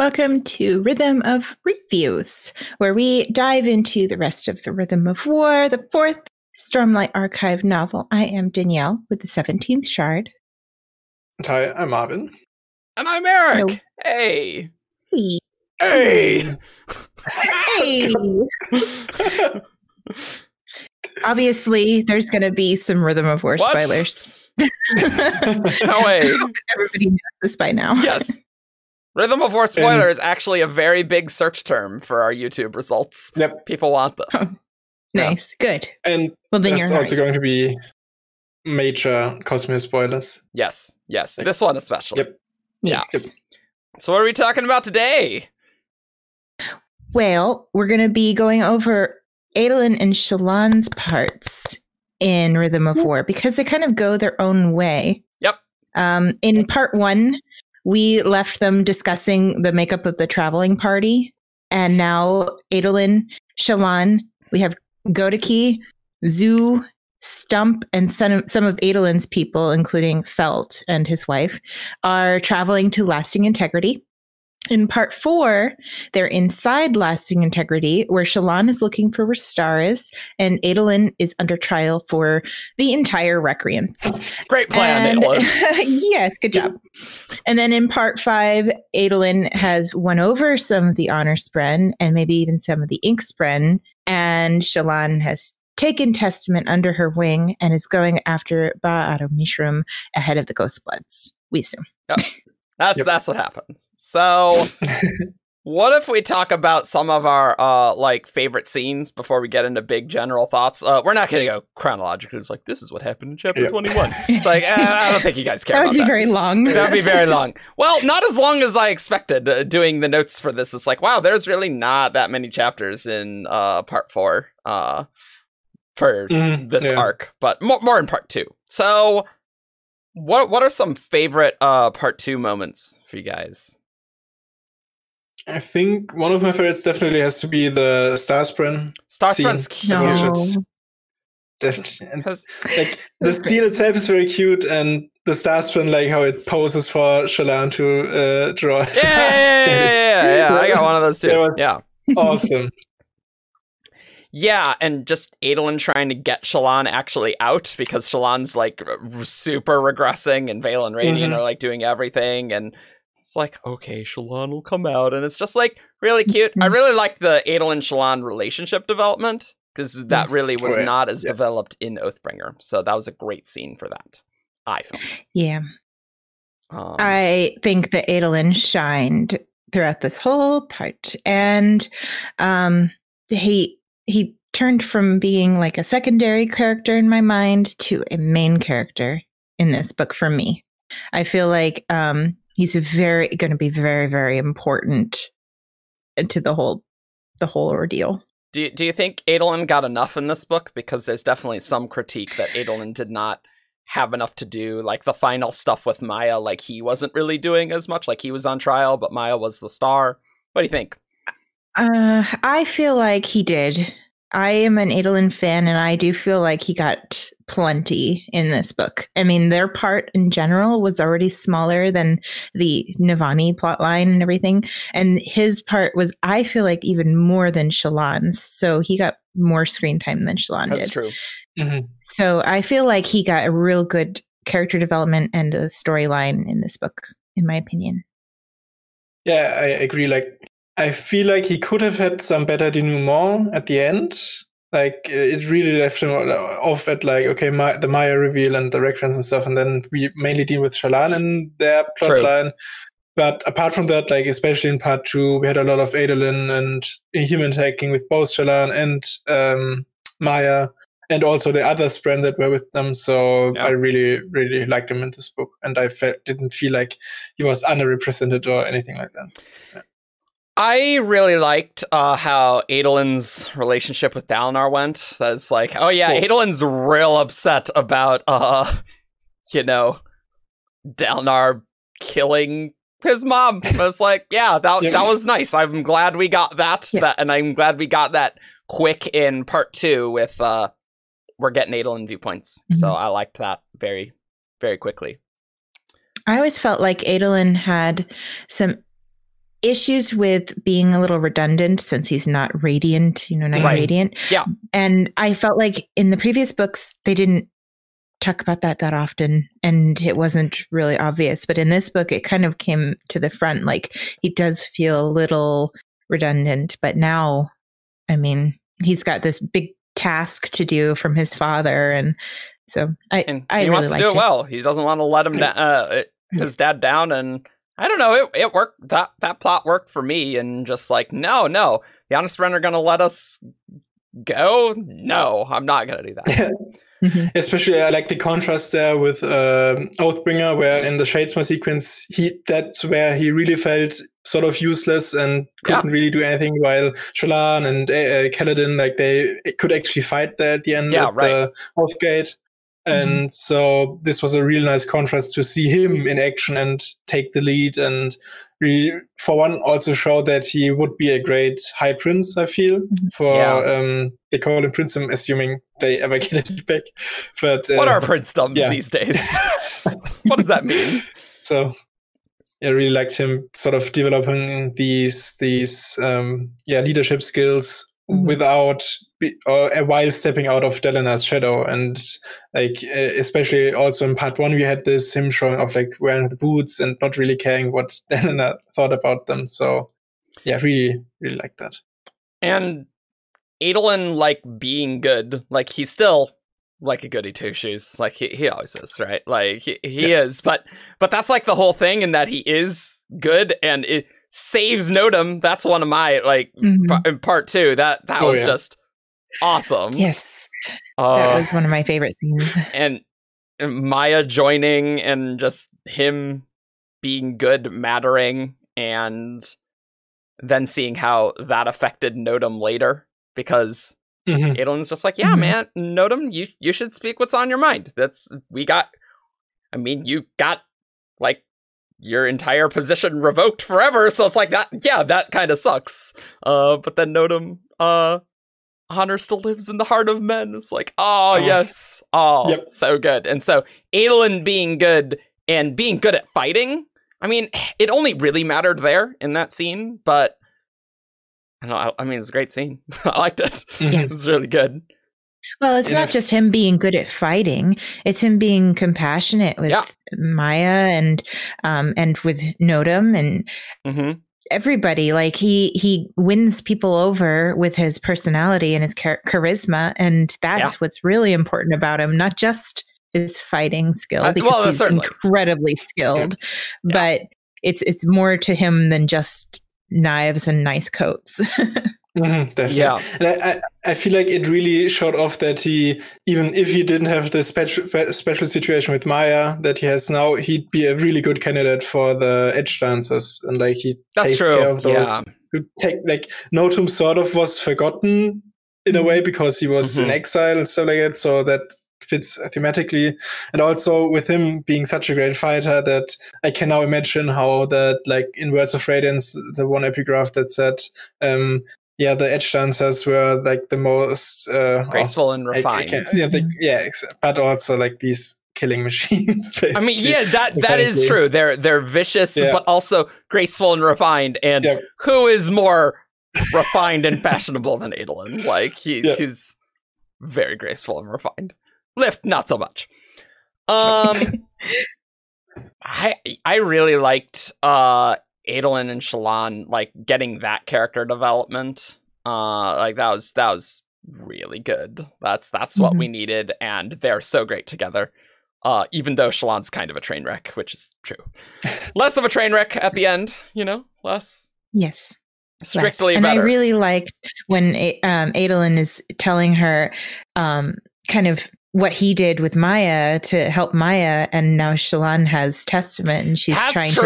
Welcome to Rhythm of Reviews, where we dive into the rest of the Rhythm of War, the fourth Stormlight Archive novel. I am Danielle with the 17th Shard. Hi, I'm Marvin. And I'm Eric. Hello. Hey. Hey! Hey! Obviously, there's going to be some Rhythm of War What? spoilers. No way. Everybody knows this by now. yes. Rhythm of War spoiler is actually a very big search term for our YouTube results. Yep, People want this. Nice. Good. and Well, then there's you're also right. going to be major Cosmere spoilers. Yes. Yes. This one especially. Yep. Yeah. Yes. So what are we talking about today? Well, we're going to be going over Adolin and Shallan's parts in Rhythm of War because they kind of go their own way. Yep. Um, in part one, we left them discussing the makeup of the traveling party. And now Adolin, Shallan, we have Godeke, Zu, Stump, and some some of Adolin's people, including Felt and his wife, are traveling to Lasting Integrity. In part four, they're inside Lasting Integrity, where Shallan is looking for Restares and Adolin is under trial for the entire Recreance. Great plan, And- yes, good job. And then in part five, Adolin has won over some of the Honor Spren and maybe even some of the Ink Spren, and Shallan has taken Testament under her wing and is going after Ba-Ado-Mishram ahead of the Ghost Bloods. We assume. That's Yep. that's what happens. So what if we talk about some of our uh like favorite scenes before we get into big general thoughts? Uh we're not gonna go chronologically. It's like this is what happened in chapter Yep. 21. It's like eh, I don't think you guys care That about would be that. very long. That would be very long. Well, not as long as I expected. Uh, doing the notes for this, it's like, wow, there's really not that many chapters in uh, part four uh, for Mhm, this yeah. arc, but more, more in part two. So, what what are some favorite uh, part two moments for you guys? I think one of my favorites definitely has to be the Starspren. Starspread's Scene. cute. No. no. Definitely. And, Because like the scene itself is very cute, and the Starspren, like how it poses for Shallan to uh, draw. yeah, yeah, yeah, yeah, yeah, yeah, I got one of those too. Yeah, awesome. Yeah, and just Adolin trying to get Shallan actually out because Shallan's like r- super regressing, and Vale and Radiant Mhm. are like doing everything, and it's like okay, Shallan will come out, and it's just like really cute. I Mhm. really like the Adolin Shallan relationship development because that really was not as Yeah. developed in Oathbringer, so that was a great scene for that. I felt. Yeah. Um, I think that Adolin shined throughout this whole part, and um, he he turned from being like a secondary character in my mind to a main character in this book for me. I feel like um, he's very going to be very very important to the whole the whole ordeal. Do you, do you think Adolin got enough in this book? Because there's definitely some critique that Adolin did not have enough to do. Like the final stuff with Maya, like he wasn't really doing as much. Like he was on trial, but Maya was the star. What do you think? Uh, I feel like he did. I am an Adolin fan, and I do feel like he got plenty in this book. I mean, their part in general was already smaller than the Navani plotline and everything, and his part was, I feel like, even more than Shallan's. So he got more screen time than Shallan did. That's did. true. Mhm. So I feel like he got a real good character development and a storyline in this book, in my opinion. Yeah, I agree. Like, I feel like he could have had some better denouement at the end. Like, uh, it really left him off at like, okay, my, the Maya reveal and the reference and stuff, and then we mainly deal with Shallan and their plotline. But apart from that, like especially in part two, we had a lot of Adolin and human tagging with both Shallan and um, Maya, and also the other Spren that were with them. So Yeah. I really, really liked him in this book, and I felt didn't feel like he was underrepresented or anything like that. I really liked uh, how Adolin's relationship with Dalinar went. That's like, oh yeah, Cool. Adolin's real upset about, uh, you know, Dalinar killing his mom. I was like, yeah, that that was nice. I'm glad we got that. Yes. That, and I'm glad we got that quick in part two with uh, we're getting Adolin viewpoints. So Mhm. I liked that very, very quickly. I always felt like Adolin had some issues with being a little redundant since he's not radiant, you know, not Right. radiant. Yeah. And I felt like in the previous books, they didn't talk about that that often and it wasn't really obvious. But in this book, it kind of came to the front. Like he does feel a little redundant. But now, I mean, he's got this big task to do from his father. And so I, and I he really wants to do it it. well. He doesn't want to let him da- uh, his dad down, and I don't know. It it worked. That that plot worked for me, and just like no, no, the honest men are gonna let us go. No, I'm not gonna do that. Especially, I like the contrast there with um Oathbringer, where in the Shadesmar sequence, he that's where he really felt sort of useless and couldn't really do anything. While Shallan and uh, uh, Kaladin, like they could actually fight there at the end Yeah, of right. the Oathgate. And so this was a real nice contrast to see him in action and take the lead and really, for one, also show that he would be a great high prince, I feel, for Yeah. um, they call him prince, I'm assuming they ever get it back. But what uh, are princedoms yeah. these days? what does that mean? so I really liked him sort of developing these these um, yeah leadership skills Mhm. without be, or uh, while stepping out of Dalinar's shadow. And like uh, especially also in part one we had this him showing off like wearing the boots and not really caring what Delena thought about them. So yeah really really like that. And Adolin, like being good, like he's still like a goody two shoes, like he, he always is, right? Like he, he is, but but that's like the whole thing in that he is good and it saves Notum. That's one of my like Mhm. pa- in part two. That that Oh, was yeah. just awesome. Yes, Uh, that was one of my favorite scenes. and Maya joining and just him being good mattering and then seeing how that affected Notum later because Mhm. Adolin's just like, yeah, Mhm. man, Notum, you you should speak what's on your mind. That's we got. I mean, you got like your entire position revoked forever, so it's like that. Yeah, that kind of sucks. Uh, but then Notum, uh, honor still lives in the heart of men. It's like, oh, Oh. yes, oh, Yep. so good. And so Adolin being good and being good at fighting. I mean, it only really mattered there in that scene, but. I don't know. I- I mean, it's a great scene. I liked it. Mhm. It was really good. Well, it's And not if- just him being good at fighting; it's him being compassionate with Yeah. Maya and um and with Notum and hmm everybody. Like he he wins people over with his personality and his char- charisma, and that's what's really important about him. Not just his fighting skill, Uh, because well, he's certainly. incredibly skilled, but it's it's more to him than just knives and nice coats. Mhm, definitely. Yeah. And I, I, feel like it really showed off that he, even if he didn't have the special special situation with Maya that he has now, he'd be a really good candidate for the edge dancers, and like he That's takes true. care of those Yeah. who take like Notum sort of was forgotten in a way because he was in Mhm. exile and stuff like that. So that fits thematically, and also with him being such a great fighter that I can now imagine how that like in Words of Radiance, the one epigraph that said. Um, yeah, the edge dancers were like the most uh, Graceful and I- I refined. can't- yeah, the, yeah, ex- but also like these killing machines. I mean, yeah, that that is mechanically. true. They're they're vicious, Yeah. but also graceful and refined. And Yep. who is more refined and fashionable than Adolin? Like he, Yeah. he's very graceful and refined. Lift, not so much. Um, I I really liked uh Adolin and Shallan like getting that character development. Uh, like that was that was really good. That's that's what Mhm. we needed, and they're so great together. Uh, even though Shallan's kind of a train wreck, which is true. Less of a train wreck at the end, you know, less yes. strictly Yes. and better. I really liked when um, Adolin is telling her um, kind of what he did with Maya to help Maya, and now Shallan has testament, and she's That's trying to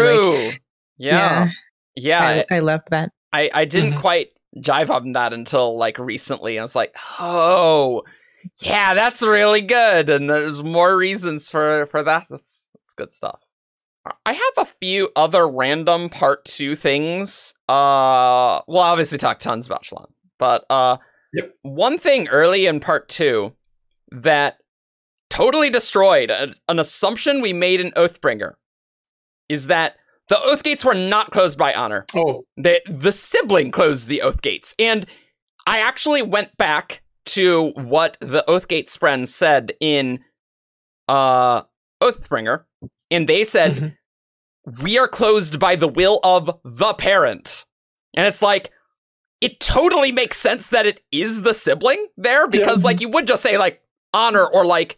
like, yeah, yeah. I, I love that. I, I didn't Mhm. quite jive on that until like recently. I was like, oh, yeah, that's really good, and there's more reasons for for that. That's that's good stuff. I have a few other random part two things. Uh, we'll obviously talk tons about Shallan, but uh, Yep. one thing early in part two that totally destroyed a- an assumption we made in Oathbringer is that the oath gates were not closed by honor. Oh, The the sibling closed the oath gates, and I actually went back to what the oath gate friends said in uh Oathbringer, and they said Mhm. we are closed by the will of the parent, and it's like. It totally makes sense that it is the sibling there because, Yeah. like, you would just say like honor or like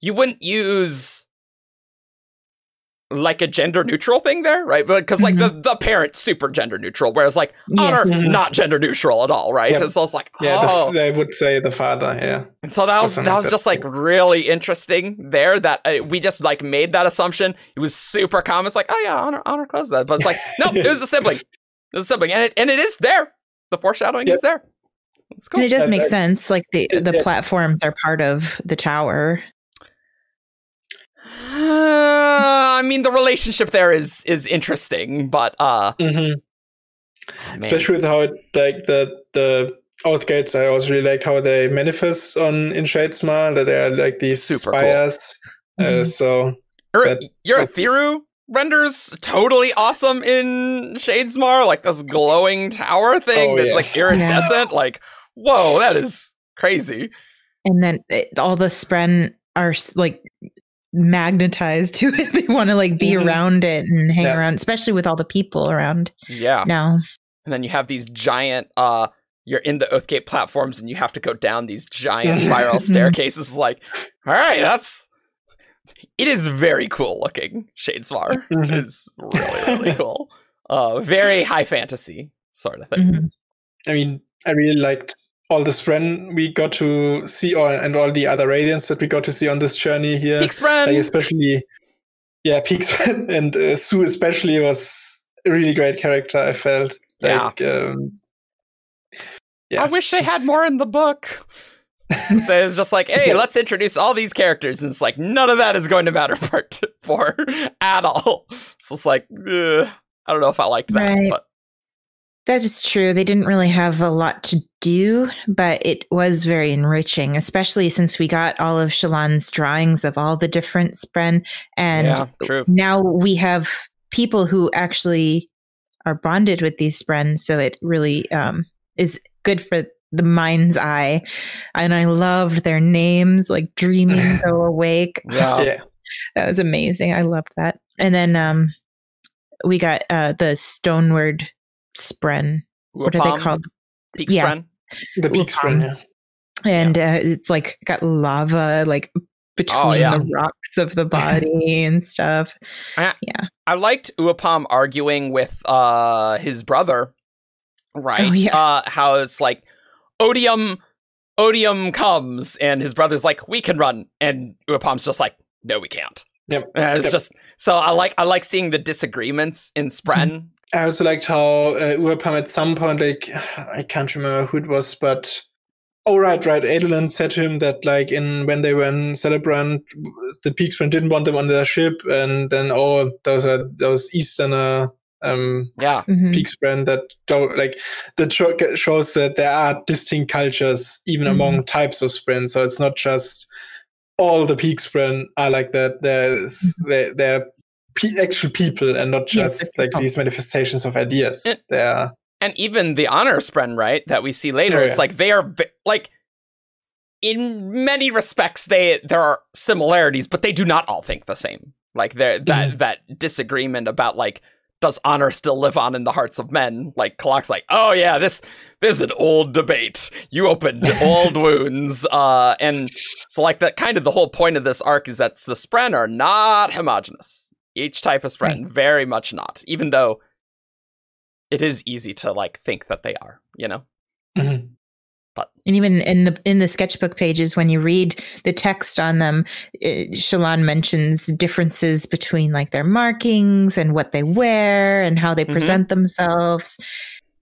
you wouldn't use like a gender neutral thing there, right? Because like the the parent's super gender neutral, whereas like honor Yes. Mhm. not gender neutral at all, right? Yeah. So it's like yeah, oh, the, they would say the father. Yeah. and so that was something that was that. just like really interesting there. That uh, we just like made that assumption. It was super common. It's like oh yeah, honor honor closed that, but it's like nope, it was a sibling, it was a sibling, and it and it is there. The foreshadowing Yep. is there. Cool. And it does make sense. Like the the yeah. platforms are part of the tower. Uh, I mean, the relationship there is is interesting, but uh, hmm oh. Especially with how it, like the the oath gates. I also really liked how they manifest on in Shadesmar. That they are like these Super cool. spires. Uh, Mhm. so Your, That- your that's- Theru renders totally awesome in Shadesmar, like this glowing tower thing Oh, that's yeah. like iridescent. Like, whoa, that is crazy. And then it, all the spren are like magnetized to it. They want to like be Mhm. around it and hang Yeah. around, especially with all the people around Yeah. now. And then you have these giant uh you're in the Oathgate platforms and you have to go down these giant spiral staircases. Like, all right, that's it is very cool looking. Shadesmar Mhm. is really, really cool. Uh very high fantasy sort of thing. Mhm. I mean, I really liked all the Spren we got to see, or and all the other Radiants that we got to see on this journey here. Peak Spren! Like especially, yeah, Peak Spren and uh, Zu especially was a really great character. I felt like, um, yeah, I wish they had more in the book. so it's just like, hey, let's introduce all these characters, and it's like none of that is going to matter part two, four at all. So it's like, ugh, I don't know if I liked that, Right. but That is true. They didn't really have a lot to do, but it was very enriching, especially since we got all of Shallan's drawings of all the different spren. And yeah, true. now we have people who actually are bonded with these spren. So it really um, is good for the mind's eye. And I loved their names like Dreaming Go Awake. Yeah, yeah, That was amazing. I loved that. And then um, we got uh, the Stoneward Spren. What are they called? Peak Yeah. Spren. The Peak Spren. Yeah. and uh, it's like got lava like between Oh, yeah. the rocks of the body and stuff. Yeah. I liked Uapam arguing with uh his brother, right? Oh, yeah. Uh how it's like Odium Odium comes and his brother's like, we can run, and Uapam's just like, no, we can't. Yep. And it's Yep. just so I like I like seeing the disagreements in Spren. I also liked how uh, Urpam at some point, like I can't remember who it was, but oh right, right, Adolin said to him that like in when they were in Celebrant, the Peaksman didn't want them on their ship, and then oh those are those Easterner um Yeah. Mhm. Peaksman that don't like that show, shows that there are distinct cultures even Mhm. among types of Spren. So it's not just all the Peaksmen are like that. There's they're, they're pe- actual people and not just they're like these manifestations of ideas. And- They're And even the honor Spren, right, that we see later, Oh, it's like they are like in many respects they there are similarities, but they do not all think the same. Like there that Mm-hmm. that disagreement about like does honor still live on in the hearts of men? Like Kalak's like, oh yeah, this this is an old debate. You opened old wounds. Uh and so like that kind of the whole point of this arc is that the Spren are not homogenous. Each type of Spren, very much not. Even though it is easy to like think that they are, you know? Mhm. And even in the in the sketchbook pages, when you read the text on them, it, Shallan mentions the differences between like their markings and what they wear and how they Mhm. present themselves.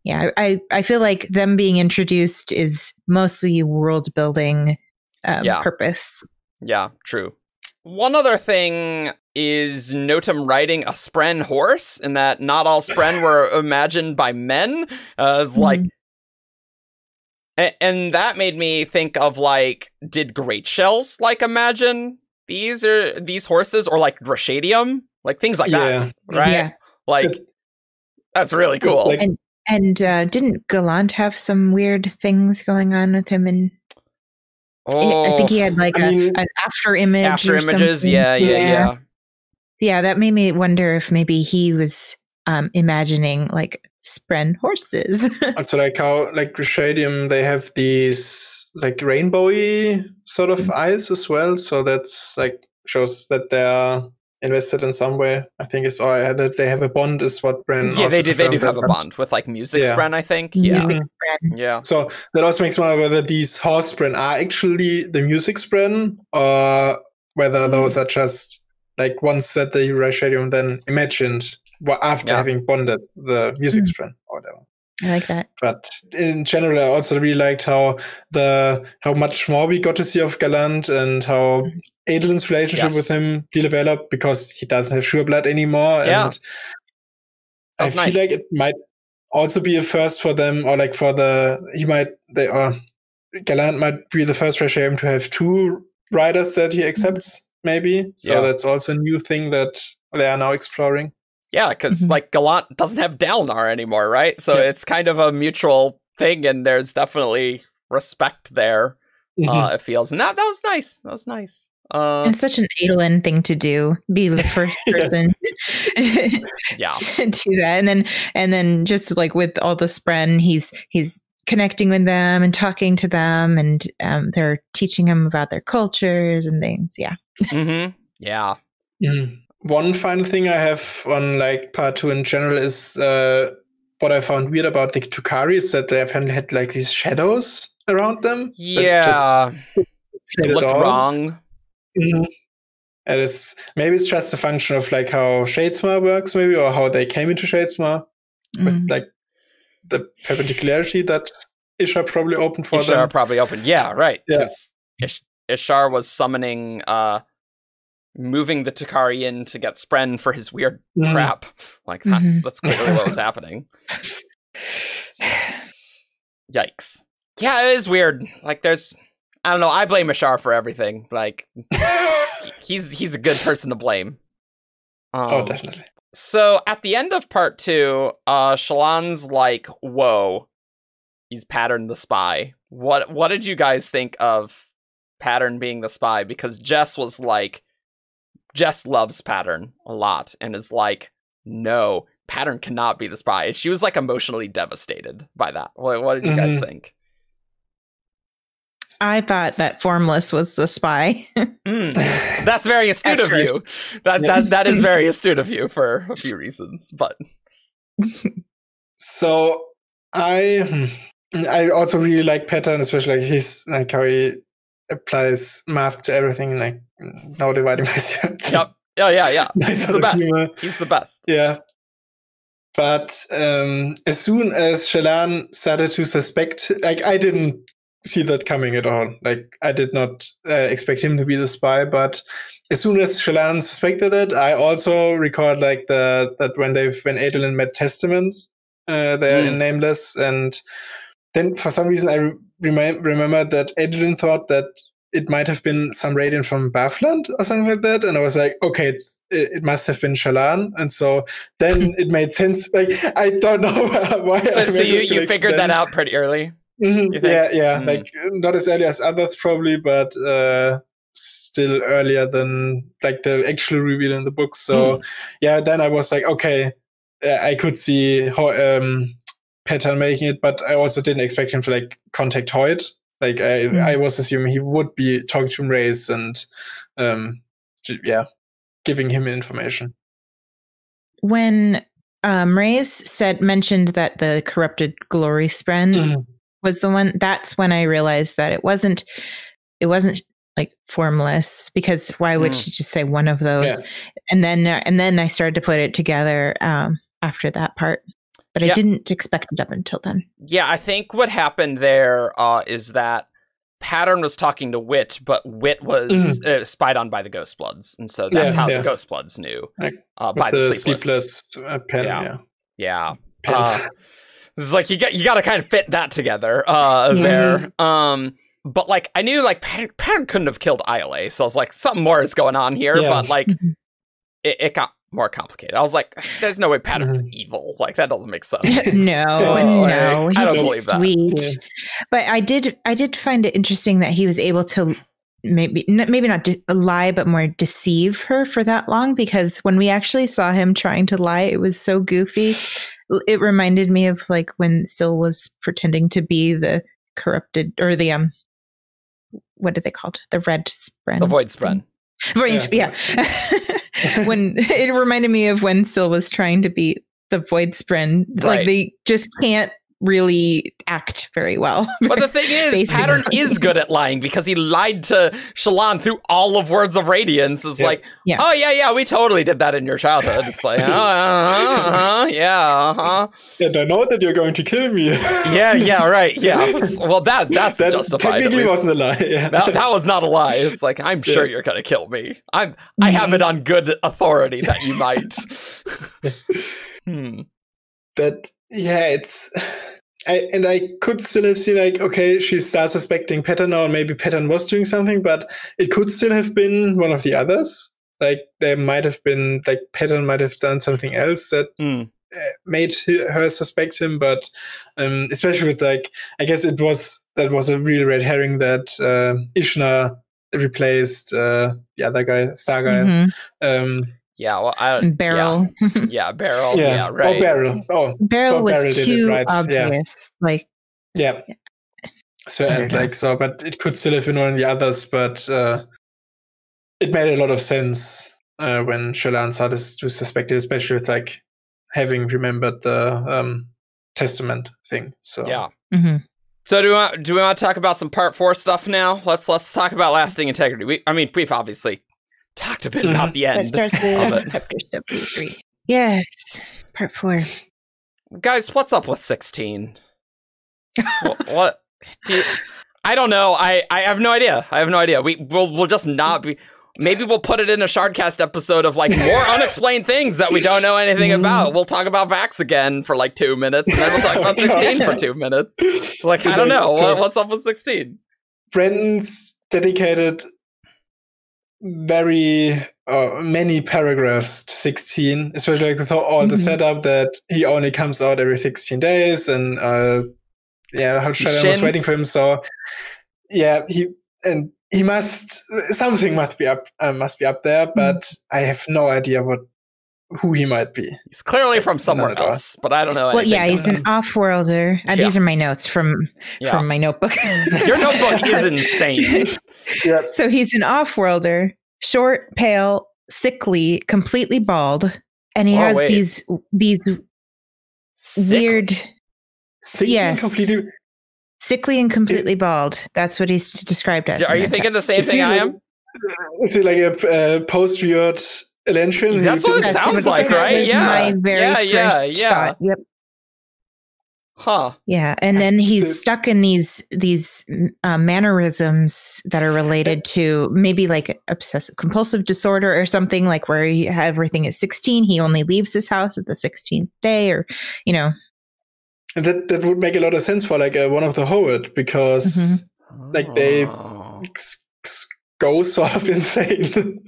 Yeah, I I feel like them being introduced is mostly world building um, Yeah. purpose. Yeah, true. One other thing is Notum riding a Spren horse, and that not all Spren were imagined by men. Uh, it's like, a- and that made me think of like, did Great Shells like imagine these or these horses, or like Ryshadium, like things like Yeah. that, right? Yeah. Like that's really cool. like- And uh, didn't Gallant have some weird things going on with him? And oh, I think he had like I a, mean- an after image. after or images. something. Yeah, yeah, Yeah. yeah. Yeah, that made me wonder if maybe he was um, imagining like spren horses. Also, like how like Ryshadium, they have these like rainbowy sort of eyes as well. So that's like shows that they're invested in some way. I think it's or that they have a bond is what Bren. yeah, they do. They do confirmed have a bond with like music Yeah. spren. I think. Yeah, Music spren. yeah. So that also makes me wonder whether these horse spren are actually the music spren or whether Mm. those are just like ones that the Ryshadium then imagined wa- after Yeah. having bonded the music Mm. spren or whatever. I like that. but in general, I also really liked how the how much more we got to see of Gallant and how mm-hmm. Adolin's relationship Yes. with him developed because he doesn't have Sureblood anymore. Yeah. And I That's feel nice. like it might also be a first for them, or like for the he might they or Gallant might be the first Rasham to have two riders that he accepts, mm-hmm. maybe. So Yeah. that's also a new thing that they are now exploring. Yeah, because Mhm. like Gallant doesn't have Dalinar anymore, right? So Yeah. it's kind of a mutual thing, and there's definitely respect there. Mhm. Uh, it feels, and that that was nice. That was nice. Uh, It's such an Adolin thing to do. Be the first person yeah, to do that, and then and then just like with all the spren, he's he's connecting with them and talking to them, and um, they're teaching him about their cultures and things. Yeah. hmm yeah, Mhm. One final thing I have on like part two in general is uh, what I found weird about the Tukari is that they apparently had like these shadows around them. that just yeah. It looked all. wrong. Mhm. And it's maybe it's just a function of like how Shadesmar works, maybe, or how they came into Shadesmar with Mm. like the perpendicularity that Isha probably opened for Ishar them. probably opened. Yeah, right. Yeah. 'cause Ish- Ishar was summoning, uh, moving the Tukari in to get Spren for his weird Mhm. crap. Like that's Mhm. that's clearly what was happening. Yikes. Yeah, it is weird. Like there's I don't know, I blame Ishar for everything. Like he's he's a good person to blame. oh, Um, definitely. so at the end of part two, uh Shallan's like, whoa, he's patterned the spy. What what did you guys think of Pattern being the spy? Because Jess was like Jess loves Pattern a lot and is like, no, Pattern cannot be the spy. She was like emotionally devastated by that. What, what did you guys Mhm. think? I thought that Formless was the spy. Mm, that's very astute of you. That that that is very astute of you for a few reasons. But So I hmm, I also really like pattern, especially like his like how he applies math to everything, like now dividing by zero. yep. Oh yeah, yeah. He's the best. humor. He's the best. Yeah. But um, as soon as Shallan started to suspect, like I didn't see that coming at all. Like I did not uh, expect him to be the spy. But as soon as Shallan suspected it, I also recalled like the that when they've when Adolin met Testament, uh, there Mm. in Nameless, and then for some reason I re- remi- remembered that Adrian thought that it might have been some radiant from Bathland or something like that. And I was like, okay, it, it must have been Shallan. And so then it made sense. Like, I don't know why. So, I so you, you figured then. that out pretty early. Mhm. Yeah, yeah. Mm. Like, not as early as others probably, but uh, still earlier than like the actual reveal in the book. So, Hmm. yeah, then I was like, okay, uh, I could see how, um, Pattern making it, but I also didn't expect him to like contact Hoid. Like I, Hmm. I was assuming he would be talking to Race and, um, yeah, giving him information. when um, Reyes said mentioned that the corrupted glory spren Mhm. was the one, that's when I realized that it wasn't. It wasn't like formless because why would Mm. she just say one of those? Yeah. And then uh, and then I started to put it together um, after that part, but Yeah. I didn't expect it up until then. Yeah, I think what happened there uh, is that Pattern was talking to Wit, but Wit was uh, spied on by the Ghost Bloods, and so that's Mm-hmm. Yeah, how yeah. the Ghost Bloods knew Like, uh, by the, the sleepless. sleepless uh, pen, Yeah. yeah. Yeah, Pen. Uh, this is like you got you got to kind of fit that together uh, Yeah. there. Um, but like I knew like Pattern, Pattern couldn't have killed Ialai, so I was like something more is going on here. Yeah. But like Mhm. it, it got more complicated. I was like, there's no way Pattern's Mhm. evil. Like that doesn't make sense. no, Oh, no, like, I he's don't just believe that. sweet. Yeah. But I did, I did find it interesting that he was able to maybe, n- maybe not de- lie, but more deceive her for that long. Because when we actually saw him trying to lie, it was so goofy. It reminded me of like when Syl was pretending to be the corrupted or the um, what are they called? The red spren. The void spren. Void, Yeah, yeah. when it reminded me of when Syl was trying to beat the void spren. Right. Like they just can't really act very well. But the thing is, Basically. Pattern is good at lying because he lied to Shallan through all of Words of Radiance. It's Yeah. like, Yeah. oh yeah, yeah, we totally did that in your childhood. It's like, oh, uh-huh, uh-huh, yeah, uh-huh. And I know that you're going to kill me. yeah, yeah, right, yeah. Well, that that's that justified. At technically wasn't a lie. Yeah. That, that was not a lie. It's like I'm sure Yeah. you're gonna kill me. I'm. I have it on good authority that you might. hmm. but yeah, it's. I, and I could still have seen like okay, she starts suspecting Pattern now, and maybe Pattern was doing something, but it could still have been one of the others. Like there might have been like Pattern might have done something else that Mm. uh, made her suspect him, but um, especially with like I guess it was that was a real red herring that uh, Ishnah replaced uh, the other guy, Stargyle. Mhm. Um, Yeah. Well, I And Beryl. Yeah, yeah Beryl. Yeah. yeah, right. Oh, Beryl. Oh, Beryl so was Beryl did it, too right, yeah. obvious. Like Yeah. So I and know. like so, but it could still have been one of the others, but uh, it made a lot of sense uh, when Shallan started to suspect it, especially with like having remembered the um, testament thing. So Yeah. mhm. So do we want, do we want to talk about some part four stuff now? Let's let's talk about lasting integrity. We I mean we've obviously talked a bit about the mm-hmm. end starts of with it. chapter seventy-three. Yes, part four. Guys, what's up with sixteen? what, what do you, I don't know. I I have no idea. I have no idea. We we'll we'll just not be. Maybe we'll put it in a Shardcast episode of like more unexplained things that we don't know anything about. We'll talk about Vax again for like two minutes, and then we'll talk about sixteen for two minutes. Like I don't know. What, what's up with sixteen? Brandon's dedicated very uh, many paragraphs to 16, especially like with all, all the setup that he only comes out every 16 days, and uh, yeah, how Shallan was waiting for him. So yeah, he and he must something must be up uh, must be up there, but I have no idea what who he might be. He's clearly from somewhere Not else, but I don't know. Well, yeah, he's about an off-worlder. And Yeah. these are my notes from Yeah. from my notebook. Your notebook is insane. Yeah, So he's an off-worlder, short, pale, sickly, completely bald, and he Oh, has wait. these these Sick. weird, Sickly, Yes. completely. sickly and completely bald. That's what he's described as. Are you the thinking the same Is thing he I like- am? Is he like a uh, post-Reod Elantrian? That's what it sounds like, right? Yeah. My very Yeah, yeah, first yeah. thought. Yep. Huh. Yeah, and then he's stuck in these these uh, mannerisms that are related to maybe like obsessive compulsive disorder or something like where he, everything is 16 he only leaves his house at the 16th day or you know And that that would make a lot of sense for like uh, one of the Howard because Like they- Oh. s- s- go sort of insane.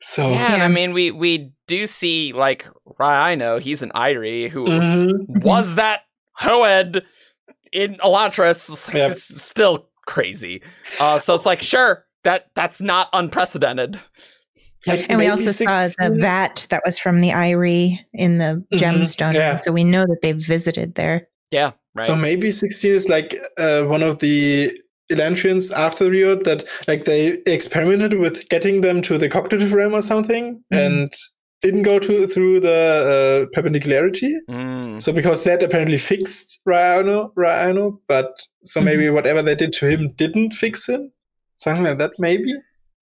so Yeah, and Yeah. I mean, we we do see like I know He's an Irie who Mhm. was that Hoid in Elantris. is like, Yep. still crazy. Uh, so it's like, sure, that that's not unprecedented. Like, and we maybe also saw the vat that was from the Irie in the Mhm, gemstone yeah. so we know that they visited there Yeah, right. So maybe 16 is like uh, one of the Elantrians after the Reod that like they experimented with getting them to the cognitive realm or something Mhm. and didn't go to through the uh, perpendicularity. Mm. So because that apparently fixed Rhino, Rhino, but so Mhm. maybe whatever they did to him didn't fix him. Something like that, maybe.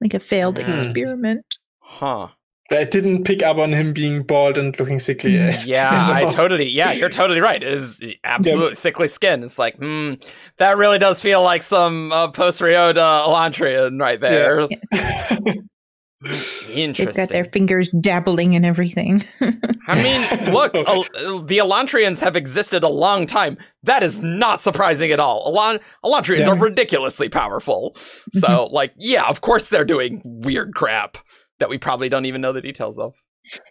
like a failed Hmm. experiment Huh. They didn't pick up on him being bald and looking sickly. Mm. Yeah, I totally. Yeah, you're totally right. It is absolutely sickly skin. It's like, hmm, that really does feel like some uh, post Ryota Elantrian right there. Interesting. they've got their fingers dabbling and everything I mean, look, El- the Elantrians have existed a long time. That is not surprising at all. Elan- Elantrians Yeah. are ridiculously powerful. So, like, yeah, of course they're doing weird crap that we probably don't even know the details of.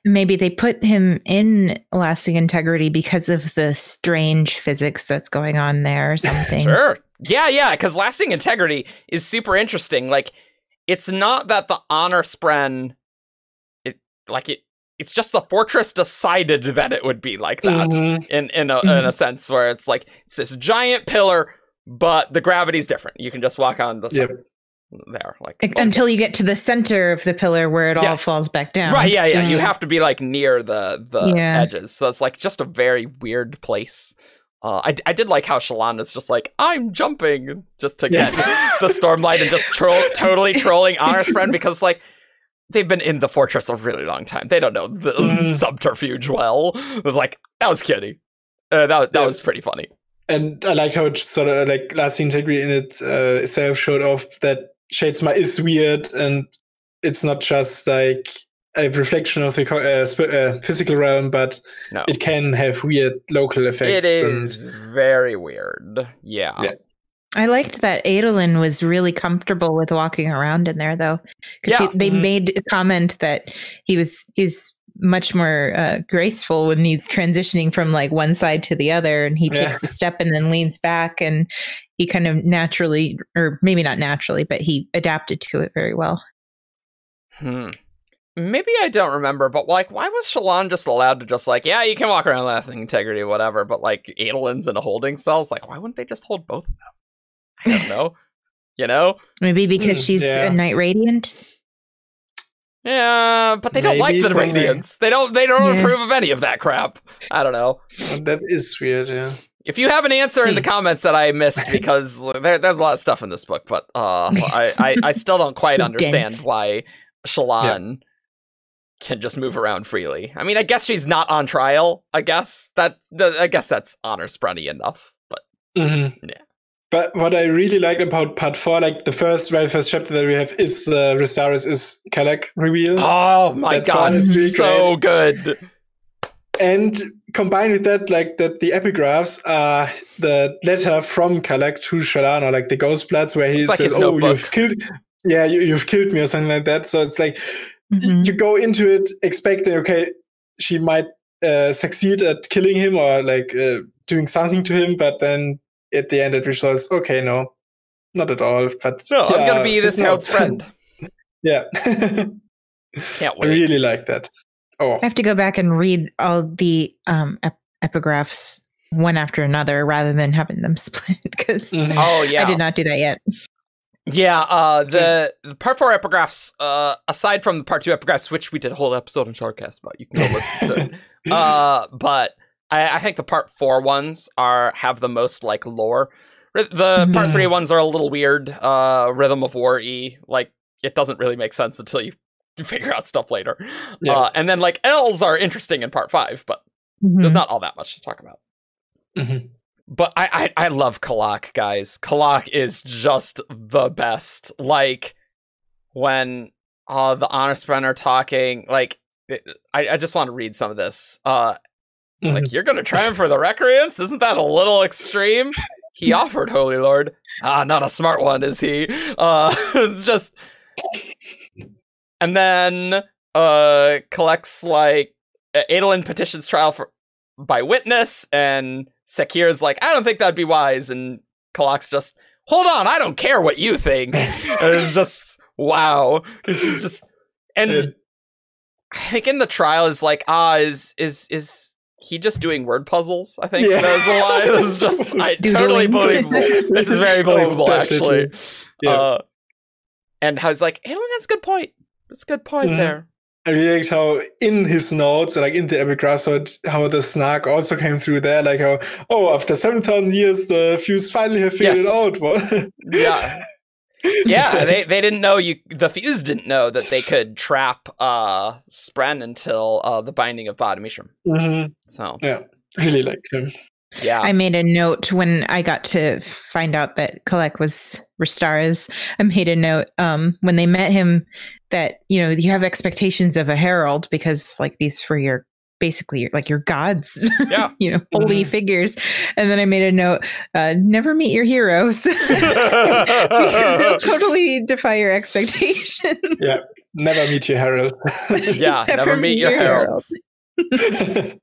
maybe they put him in lasting integrity because of the strange physics that's going on there or something. Sure. Yeah, yeah, because lasting integrity is super interesting. Like, it's not that the honor spren, it like it. It's just the fortress decided that it would be like that Mhm. in in a, in a sense where it's like it's this giant pillar, but the gravity's different. You can just walk on the Yep. there, like Ex- Until you get to the center of the pillar where it all falls back down. Right, yeah, yeah. You have to be like near the the Yeah. edges, so it's like just a very weird place. Uh, I, I did like how Shallan is just like I'm jumping just to Yeah. get the stormlight and just troll totally trolling Honor friend because like they've been in the fortress a really long time. They don't know the Mhm. subterfuge well. It was like that was kitty. Uh, that that Yeah. was pretty funny. And I liked how it sort of like Lasting Integrity in it, uh, itself showed off that Shadesmar is weird and it's not just like a reflection of the uh, sp- uh, physical realm, but No, it can have weird local effects. it is And very weird. Yeah. Yeah. I liked that Adolin was really comfortable with walking around in there, though. 'Cause Yeah. he- they Mhm. made a comment that he was he's much more uh, graceful when he's transitioning from like one side to the other, and he Yeah. takes a step and then leans back, and he kind of naturally, or maybe not naturally, but he adapted to it very well. Hmm. Maybe I don't remember, but like, why was Shallan just allowed to just like, yeah, you can walk around lasting integrity, whatever, but like Adolin's in a holding cell? It's like, why wouldn't they just hold both of them? I don't know. you know? Maybe because Mm, she's yeah. a Knight Radiant. Yeah, but they don't like the when they- Radiance. They don't. They don't Yeah. approve of any of that crap. I don't know. that is weird, yeah. If you have an answer in the Hmm. comments that I missed, because there, there's a lot of stuff in this book, but uh, I, I, I still don't quite understand Dense. why Shallan can just move around freely. I mean, I guess she's not on trial. I guess that, I guess that's honor sprunny enough. But hmm Yeah. But what I really like about part four, like the first, very first chapter that we have is the Restares is Kalak reveal. oh my That god, really so good. And combined with that, like that the epigraphs are the letter from Kalak to Shalana, like the ghost bloods where he It's says, his Oh, notebook. you've killed yeah, you, you've killed me or something like that. So it's like Mhm. you go into it expecting, okay, she might uh, succeed at killing him or like uh, doing something to him, but then at the end it results, okay, no, not at all. But No, I'm gonna be this it's not. Herald's friend. yeah, Can't wait I really like that. Oh, I have to go back and read all the um, ep- epigraphs one after another rather than having them split because Mhm. Oh yeah, I did not do that yet. Yeah, uh, the, the part four epigraphs, uh, aside from the part two epigraphs, which we did a whole episode on Shardcast about, you can go listen to it. Uh, but I, I think the part four ones are have the most like lore. The part Mhm. three ones are a little weird. Uh, Rhythm of War E, like it doesn't really make sense until you figure out stuff later. Yeah. Uh, and then like L's are interesting in part five, but Mhm. there's not all that much to talk about. Mhm. But I, I I love Kalak, guys. Kalak is just the best. Like when uh the honor spren are talking, like it, I, I just want to read some of this. Uh like you're gonna try him for the recreants? Isn't that a little extreme? He offered, Holy Lord. Ah, not a smart one, is he? Uh it's just and then uh collects like Adolin petitions trial for by witness, and Sekir's like, I don't think that'd be wise, and Kalak's just, hold on, I don't care what you think. And it's just wow. This is just and Yeah. I think in the trial is like, ah, is is is he just doing word puzzles? I think Yeah. that was a lie. It just I totally believable. This is very Oh, believable, definitely. actually. Yeah. Uh, and I was like, Alan has a good point. It's a good point Mhm. there. I really liked how in his notes, like in the epigraph, so how the snark also came through there, like how, oh, after 7,000 years, the Fuse finally have figured Yes. it out. What? Yeah. yeah, they, they didn't know you. The Fuse didn't know that they could trap uh Spren until uh the binding of Ba-Ado-Mishram. Mhm. So yeah, Really liked him. yeah, I made a note when I got to find out that Kalak was Restares. I made a note um, when they met him that you know you have expectations of a herald because like these were your basically like your gods, Yeah. you know, holy Mhm. figures. And then I made a note: uh, never meet your heroes they'll totally defy your expectations. Yeah, never meet your herald. yeah, never, meet your heralds. heralds.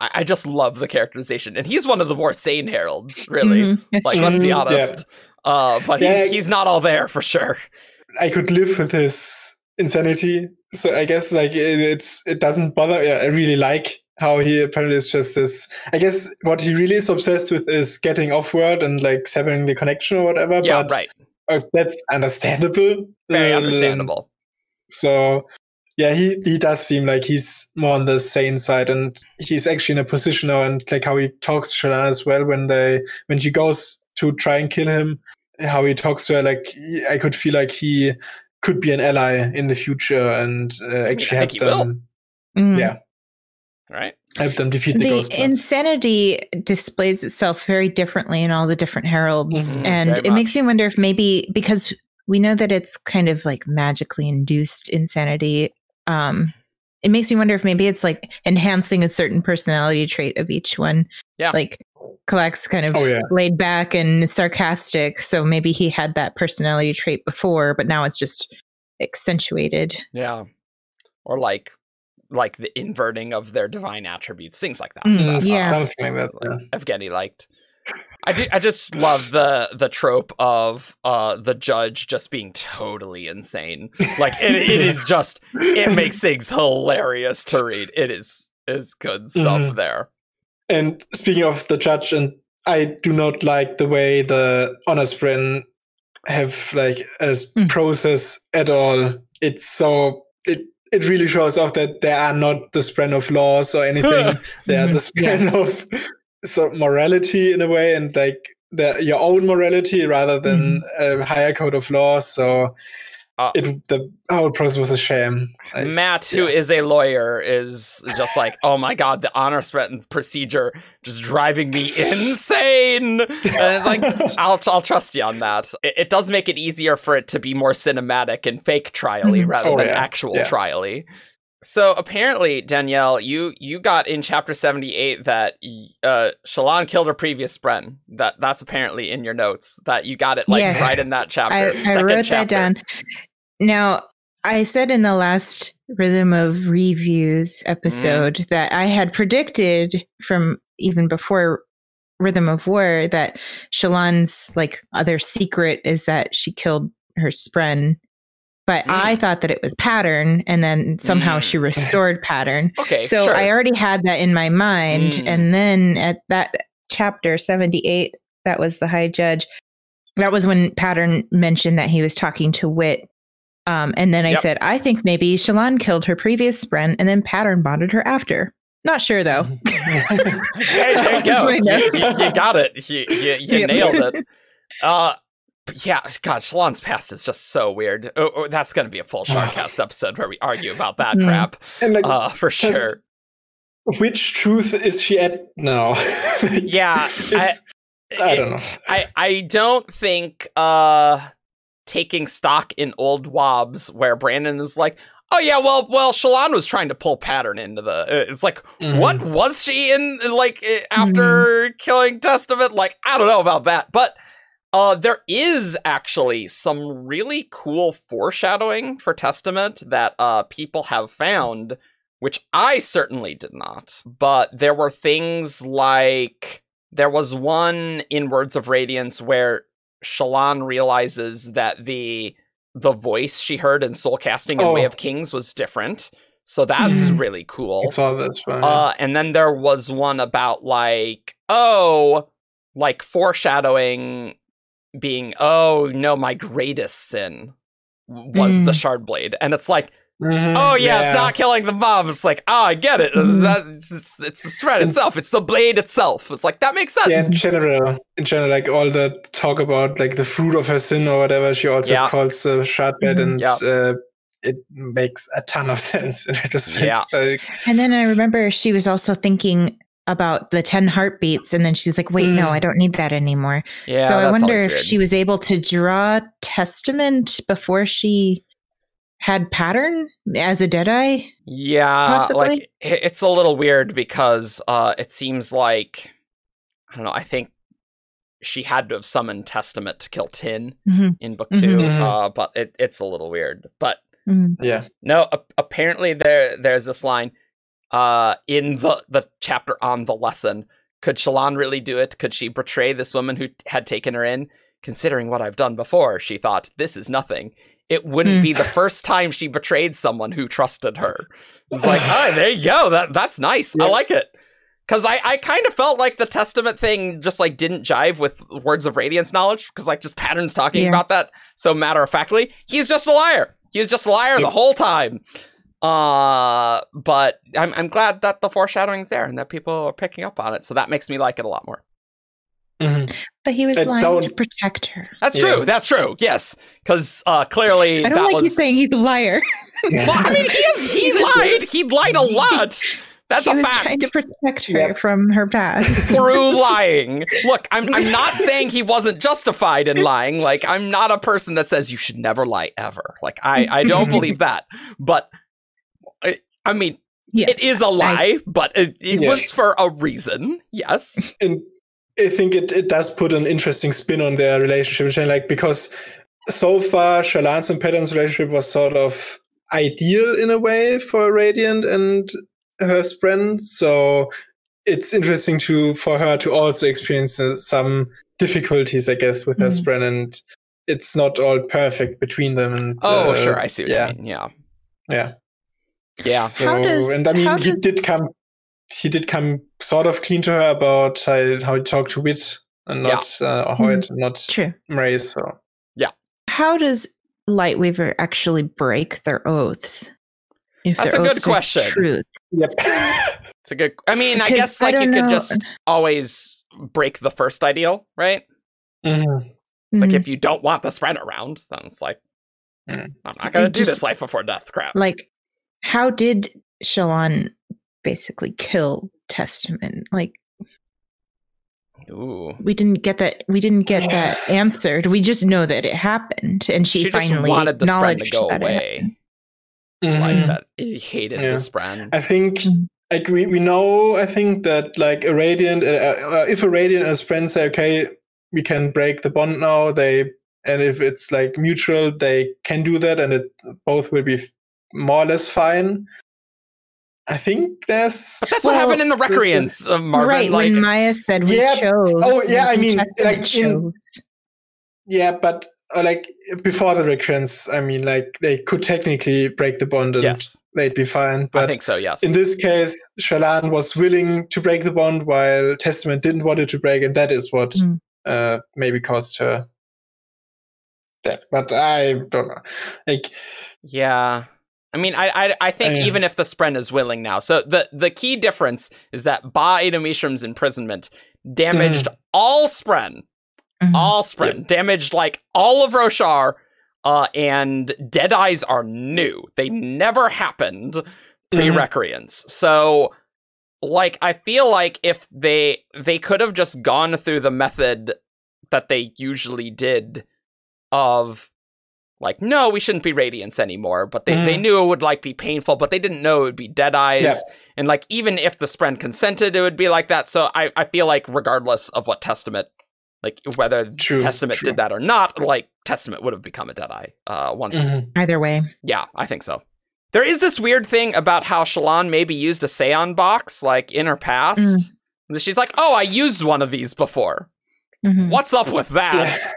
I, I just love the characterization, and he's one of the more sane heralds, really. Mhm, Like, true. let's be honest. yeah. Uh, but Yeah. he, he's not all there for sure. I could live with his insanity. So I guess like it, it's it doesn't bother. Yeah, I really like how he apparently is just this. I guess what he really is obsessed with is getting off world and like severing the connection or whatever. Yeah, but right. that's understandable. Very Um, understandable. So yeah, he he does seem like he's more on the sane side, and he's actually in a position now, and like how he talks to Shalana as well when they when she goes to try and kill him, how he talks to her, like he- I could feel like he could be an ally in the future and uh, actually I help think he will. them Mm. yeah. Right? help them defeat the, the ghost insanity displays itself very differently in all the different heralds Mhm, and it makes me wonder if maybe because we know that it's kind of like magically induced insanity um it makes me wonder if maybe it's like enhancing a certain personality trait of each one Yeah. like Kalak's kind of Oh, yeah. laid back and sarcastic so maybe he had that personality trait before but now it's just accentuated Yeah. Or like like the inverting of their divine attributes, things like that. Mm, So that's yeah. something like that. yeah. Evgeny liked. I do, I just love the the trope of uh the judge just being totally insane. Like it, it is just it makes things hilarious to read. It is is good stuff Mhm. there. And speaking of the judge, and I do not like the way the honor spren have like a Mm. process at all. It's so it it really shows off that they are not the spren of laws or anything. they are the Mhm. Yeah. of so morality in a way, and like the, your own morality rather than a higher code of law. So Uh, it the whole process was a shame. I- Matt, who is a lawyer, is just like, oh my god, the honor spren procedure just driving me insane. And it's like, I'll I'll trust you on that. It, it does make it easier for it to be more cinematic and fake trially Mhm. rather Oh, than yeah. actual Yeah. trially. So apparently, Danielle, you you got in chapter seventy eight that uh, Shallan killed her previous spren. That that's apparently in your notes. That you got it like Yes. right in that chapter. I, I second wrote that down. Now, I said in the last Rhythm of Reviews episode Mm-hmm. that I had predicted from even before Rhythm of War that Shallan's like other secret is that she killed her spren. But Mm. I thought that it was pattern, and then somehow Mm. she restored pattern. Okay, so sure. I already had that in my mind. Mm. And then at that chapter 78, that was the high judge. That was when Pattern mentioned that he was talking to Wit. Um, and then I Yep. said, I think maybe Shallan killed her previous spren and then Pattern bonded her after. Not sure though. Hey, there you go. You, you- you got it. You, you, you Yep. nailed it. Uh, yeah, God, Shallan's past is just so weird. Oh, oh, that's going to be a full Shardcast episode where we argue about that Mm. crap. and like, Uh, for just- sure. which truth is she at now? Yeah, I, I don't know. I, I don't think uh taking stock in old wobs where Brandon is like, oh yeah, well, well, Shallan was trying to pull pattern into the. uh, It's like, Mhm. what was she in like eh, after killing Testament? Like, I don't know about that, but uh, there is actually some really cool foreshadowing for Testament that uh people have found, which I certainly did not. But there were things like there was one in Words of Radiance where Shallan realizes that the the voice she heard in Soul Casting and Way Oh. of Kings was different. So that's Mhm. really cool. I saw this one. Uh, and then there was one about like, oh, like foreshadowing being, oh no, my greatest sin was the Mm. shard blade, and it's like, Mhm, oh yeah, it's not killing the mob. It's like, oh, I get it. Mm. That it's, it's, it's the thread itself. It's the blade itself. It's like that makes sense. Yeah, in general, in general, like all the talk about like the fruit of her sin or whatever, she also Yeah. calls the shardblade, Mhm. and Yeah. uh, it makes a ton of sense in retrospect. Yeah. Like, And then I remember she was also thinking about the 10 heartbeats. And then she's like, wait, no, Mm. I don't need that anymore. Yeah, so I wonder if weird. she was able to draw Testament before she had pattern as a Deadeye? Yeah, Possibly? like it's a little weird because uh it seems like I don't know, I think she had to have summoned Testament to kill Tyn Mhm. in book 2 Mhm. uh but it, it's a little weird. But Mm. Yeah. no, a- apparently there there's this line uh in the the chapter on the lesson. Could Shallan really do it? Could she betray this woman who had taken her in? Considering what I've done before, she thought, this is nothing. It wouldn't Hmm. be the first time she betrayed someone who trusted her. It's like, oh, there you go. That that's nice. I like it. Cause I, I kind of felt like the testament thing just like didn't jive with words of radiance knowledge. Cause like just patterns talking Yeah. about that so matter of factly. He's just a liar. He was just a liar the whole time. Uh but I'm I'm glad that the foreshadowing's there and that people are picking up on it. So that makes me like it a lot more. Mhm. But he was I lying to don't- protect her. That's Yeah. true. That's true. Yes. Cause uh clearly I don't that like was you saying he's a liar. Well, I mean, he is, he lied. He lied a lot. That's he a was fact. trying to protect her Yep. from her past. Through lying. Look, I'm I'm not saying he wasn't justified in lying. Like I'm not a person that says you should never lie ever. Like I I don't believe that. But I, I mean, yeah. it is a lie, but it, it Yeah. was for a reason. Yes. and I think it, it does put an interesting spin on their relationship, like because so far Shallan's and Pattern's relationship was sort of ideal in a way for Radiant and her spren. So it's interesting to for her to also experience uh, some difficulties, I guess, with her Mhm. spren, and it's not all perfect between them. And Oh, uh, sure. I see what yeah. you mean. Yeah. Yeah. Yeah. So, does- and I mean, he does- did come, he did come sort of clean to her about how, how he talked to Wit and Yeah. not uh, Hoid, and not True. Mraize. So How does Lightweaver actually break their oaths? If That's their a good oaths are question. Truth. yep. It's a good I mean, I guess I like you don't could just always break the first ideal, right? Mhm. Like Mm. if you don't want the spren around, then it's like Mm. I'm not gonna do just- this life before death crap. like how did Shallan basically kill Testament? Like Ooh. we didn't get that we didn't get that answered. We just know that it happened and she, She, just finally wanted the spren to go that it away. happened. Like that he hated Yeah. the spren. I think. Like we, we know, I think that like a radiant, uh, uh, if a radiant and a friend say, okay, we can break the bond now. They and if it's like mutual, they can do that, and it both will be f- more or less fine. I think there's. But that's Well, what happened in the this is- Recreants of Marvin. right like, when Maya said we Yeah. chose. Oh, yeah, I mean, like, in- Yeah, but uh, like before the Recreance, I mean, like they could technically break the bond and yes, they'd be fine. But I think so. Yes. in this case, Shallan was willing to break the bond while Testament didn't want it to break, and that is what Mm. uh, maybe caused her death. But I don't know. Like, Yeah. I mean, I I, I think Uh, even if the Spren is willing now, so the the key difference is that Ba Mishram's imprisonment damaged all Spren, Mhm. all Spren, damaged like all of Roshar, uh, and Dead Eyes are new. They never happened pre Recreance. So, like, I feel like if they they could have just gone through the method that they usually did of like no we shouldn't be radiance anymore but they, they Mhm. knew it would like be painful but they didn't know it would be dead eyes Yeah. and like even if the spren consented it would be like that so i, I feel like regardless of what testament like whether True, testament true. did that or not like testament would have become a dead eye uh once mhm. Either way. yeah i think so there is this weird thing about how Shallan maybe used a seon box like in her past she's like oh i used one of these before Mhm. what's up with that Yeah.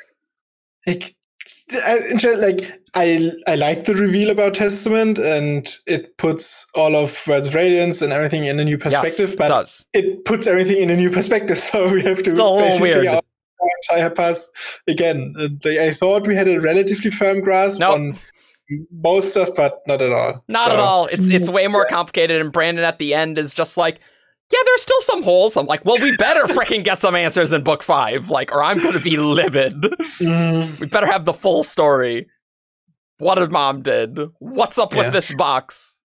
Like, I, in general, Uh, like I I like the reveal about Testament, and it puts all of Words of Radiance and everything in a new perspective. yes, it but does it puts everything in a new perspective, so we have to Still a little basically weird. figure out our entire past again. I thought we had a relatively firm grasp Nope. on most stuff, but not at all. Not So, at all. It's it's mm. way more complicated. And Brandon at the end is just like, yeah, there's still some holes. I'm like, well, we better freaking get some answers in book five, like, or I'm going to be livid. mm, We better have the full story. What did mom did? What's up with this box?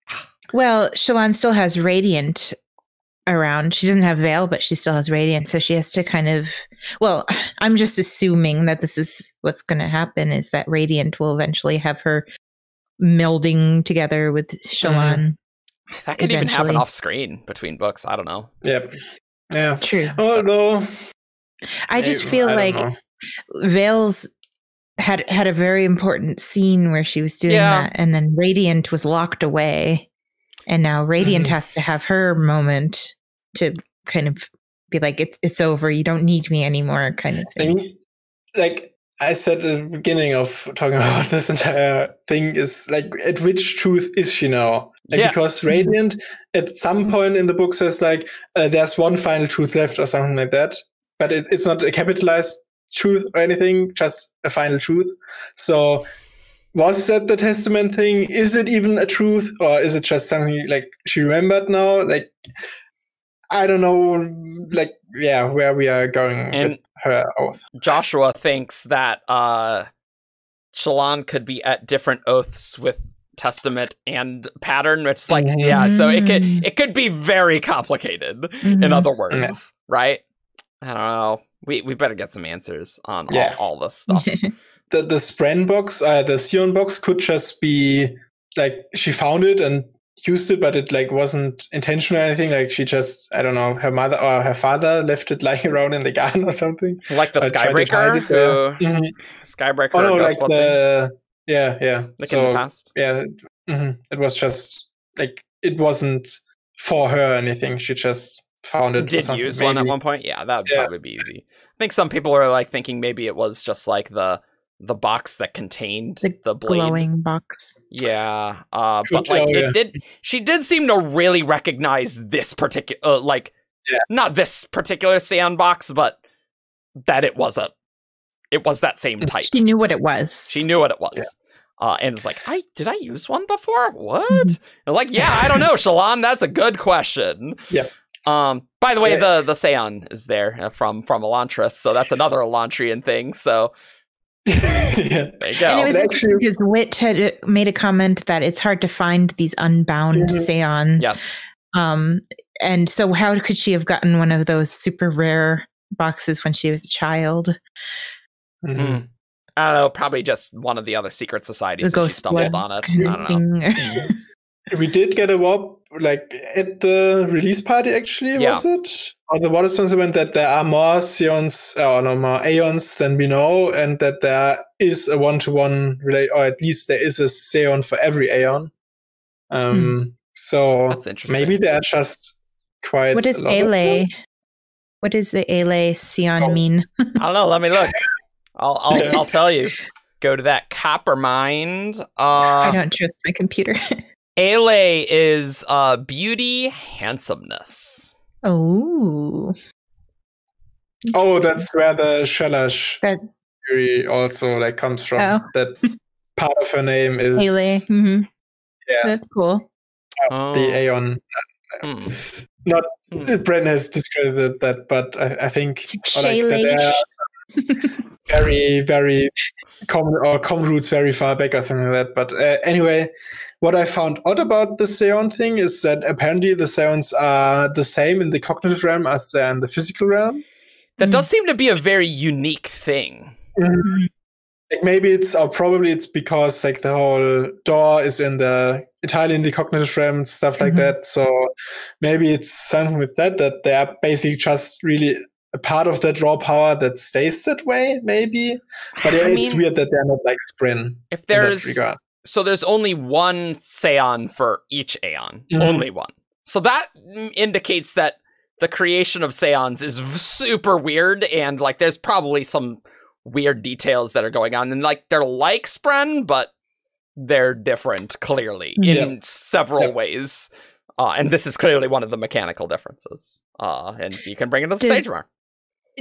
Well, Shallan still has Radiant around. She doesn't have Veil, but she still has Radiant. So she has to kind of. Well, I'm just assuming that this is what's going to happen is that Radiant will eventually have her melding together with Shallan. That could even happen off screen between books. I don't know. Yep. Yeah. True. Although I just maybe- feel I like know. Veil's had had a very important scene where she was doing Yeah. that, and then Radiant was locked away, and now Radiant Mhm. has to have her moment to kind of be like, "It's it's over. You don't need me anymore," kind of thing. mean, like I said at the beginning of talking about this entire thing is like, at which truth is she now? Like, Yeah. Because Radiant at some point in the book says like, uh, there's one final truth left or something like that, but it, it's not a capitalized truth or anything, just a final truth. So. Was that the testament thing? Is it even a truth, or is it just something like she remembered now? Like, I don't know. Like, yeah, where we are going And- with her oath. Joshua thinks that uh Shallan could be at different oaths with Testament and pattern, which is like, yeah, so it could Mm. it could be very complicated, in Mhm. other words, right? I don't know. We we better get some answers on Yeah. all, all this stuff. the the Spren box, uh, the Seon box could just be like she found it and used it, but it like wasn't intentional or anything. Like she just, I don't know, her mother or her father left it lying around in the garden or something. like the I tried to hide Skybreaker, it who Mhm. Skybreaker Oh no, like thing, the yeah, yeah. like in the so past. yeah, mhm. it was just like it wasn't for her or anything. She just found it. Did use one at one point? Yeah, that would Yeah. probably be easy. I think some people are like thinking maybe it was just like the the box that contained The the, blade. glowing box. Yeah, uh, but Could- like oh, it did. She did seem to really recognize this particular, uh, like, Yeah. not this particular sandbox, but that it was a, it was that same type. She knew what it was. She knew what it was. Yeah. Uh, and it's like, I did I use one before? What? Mhm. Like, yeah, I don't know, Shallan. That's a good question. Yeah. Um. By the way, Yeah. the the Seon is there uh, from from Elantris, so that's another Elantrian thing. So yeah. there you go. And it was interesting actually- because Wit had made a comment that it's hard to find these unbound Mhm. Seons. yes. Um, and so how could she have gotten one of those super rare boxes when she was a child? Mhm. Mm. I don't know. Probably just one of the other secret societies. The and she ghost stumbled blood on it. I don't know. We did get a warp like at the release party. Actually, Yeah. was it? Or the Waterstones event that there are more Seons or no more Aeons than we know, and that there is a one-to-one relate, or at least there is a Seon for every Aeon. Um, so That's interesting. maybe they are just quite. what does a lot of them. Ale? What does the Ale Seon Oh. mean? I don't know. Let me look. I'll I'll, Yeah. I'll tell you. Go to that Coppermind. I Uh, don't trust my computer. Ale is uh beauty, handsomeness. oh, Oh, that's where the Shalash That- theory also like comes from. Oh. That part of her name is Ale. hmm Yeah. That's cool. Oh. the Aeon. Hmm. Not Hmm. Bren has discredited that, but I, I think like that there are very, very common or common roots very far back or something like that. But uh, anyway, what I found out about the Seon thing is that apparently the Seons are the same in the cognitive realm as they are in the physical realm. That Mm. does seem to be a very unique thing. Like maybe it's or probably it's because like the whole Dor is in the entirely in the cognitive realm and stuff like Mhm. that. So maybe it's something with that that they are basically just really a part of that raw power that stays that way. Maybe, but yeah, I it's mean, weird that they're not like spren if in that there's regard. So there's only one Seon for each Aeon. Mhm. Only one. So that indicates that the creation of Seons is v- super weird and like there's probably some weird details that are going on and like they're like Spren but they're different clearly in Yep. several Yep. ways. Uh, and this is clearly one of the mechanical differences. Uh, and you can bring it to the Does- stage more.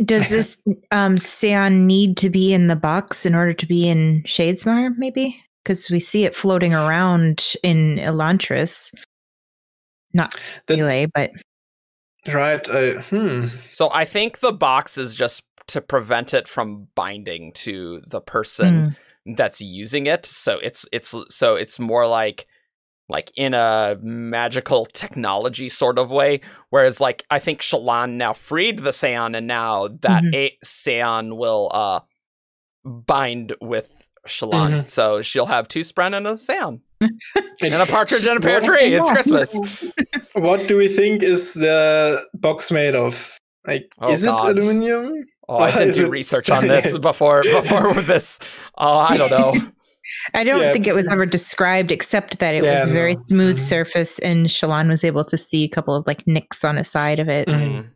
Does this um Seon need to be in the box in order to be in Shadesmar, maybe? Because we see it floating around in Elantris. Not That- relay, but Right? Uh, hmm. So I think the box is just to prevent it from binding to the person mm, that's using it. So it's it's so it's more like like in a magical technology sort of way. Whereas like I think Shallan now freed the Seon and now that Mhm. a Seon will uh bind with Shallan. Mhm. So she'll have two Spren and a Seon. It- And a partridge and a pear tree. It's Christmas. What do we think is the box made of? Like, Oh, is God. it aluminum? Oh, I Or didn't do research on this cyanide? before before this. Oh, I don't know. I don't Yeah. think it was ever described except that it Yeah, was a very no. smooth Mhm. surface and Shallan was able to see a couple of like nicks on a side of it. Mhm. Mm.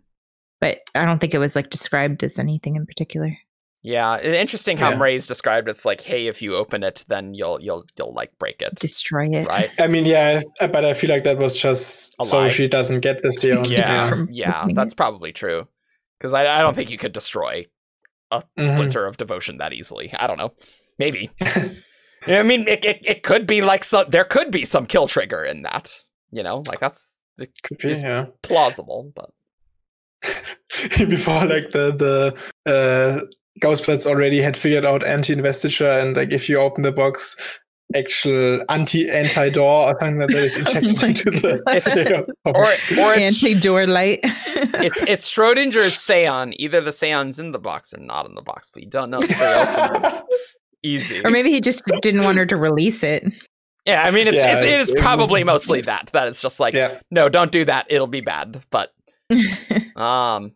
But I don't think it was like described as anything in particular. Yeah, interesting how Yeah. Mraize described. It's like, hey, if you open it, then you'll you'll you'll like break it, Destroy it. right? I mean, yeah, but I feel like that was just A so lie. she doesn't get this deal. Yeah, From yeah, that's probably true. Because I I don't think you could destroy a Mhm. splinter of devotion that easily. I don't know. Maybe. I mean, it, it it could be like some. There could be some kill trigger in that. You know, like that's it Could be, yeah. plausible, but Before, like, the, the uh, Ghostbloods already had figured out anti-investiture, and, like, if you open the box, actual anti anti Dor or something like that is injected my into the God. Seon. or or Anti door light. it's it's Schrodinger's Seon. Either the Seon's in the box or not in the box, but you don't know until you open it. Easy. or maybe he just didn't want her to release it. yeah, I mean, it's, Yeah, it's it is it- probably mostly that. That it's just like, yeah. no, don't do that. It'll be bad. But um,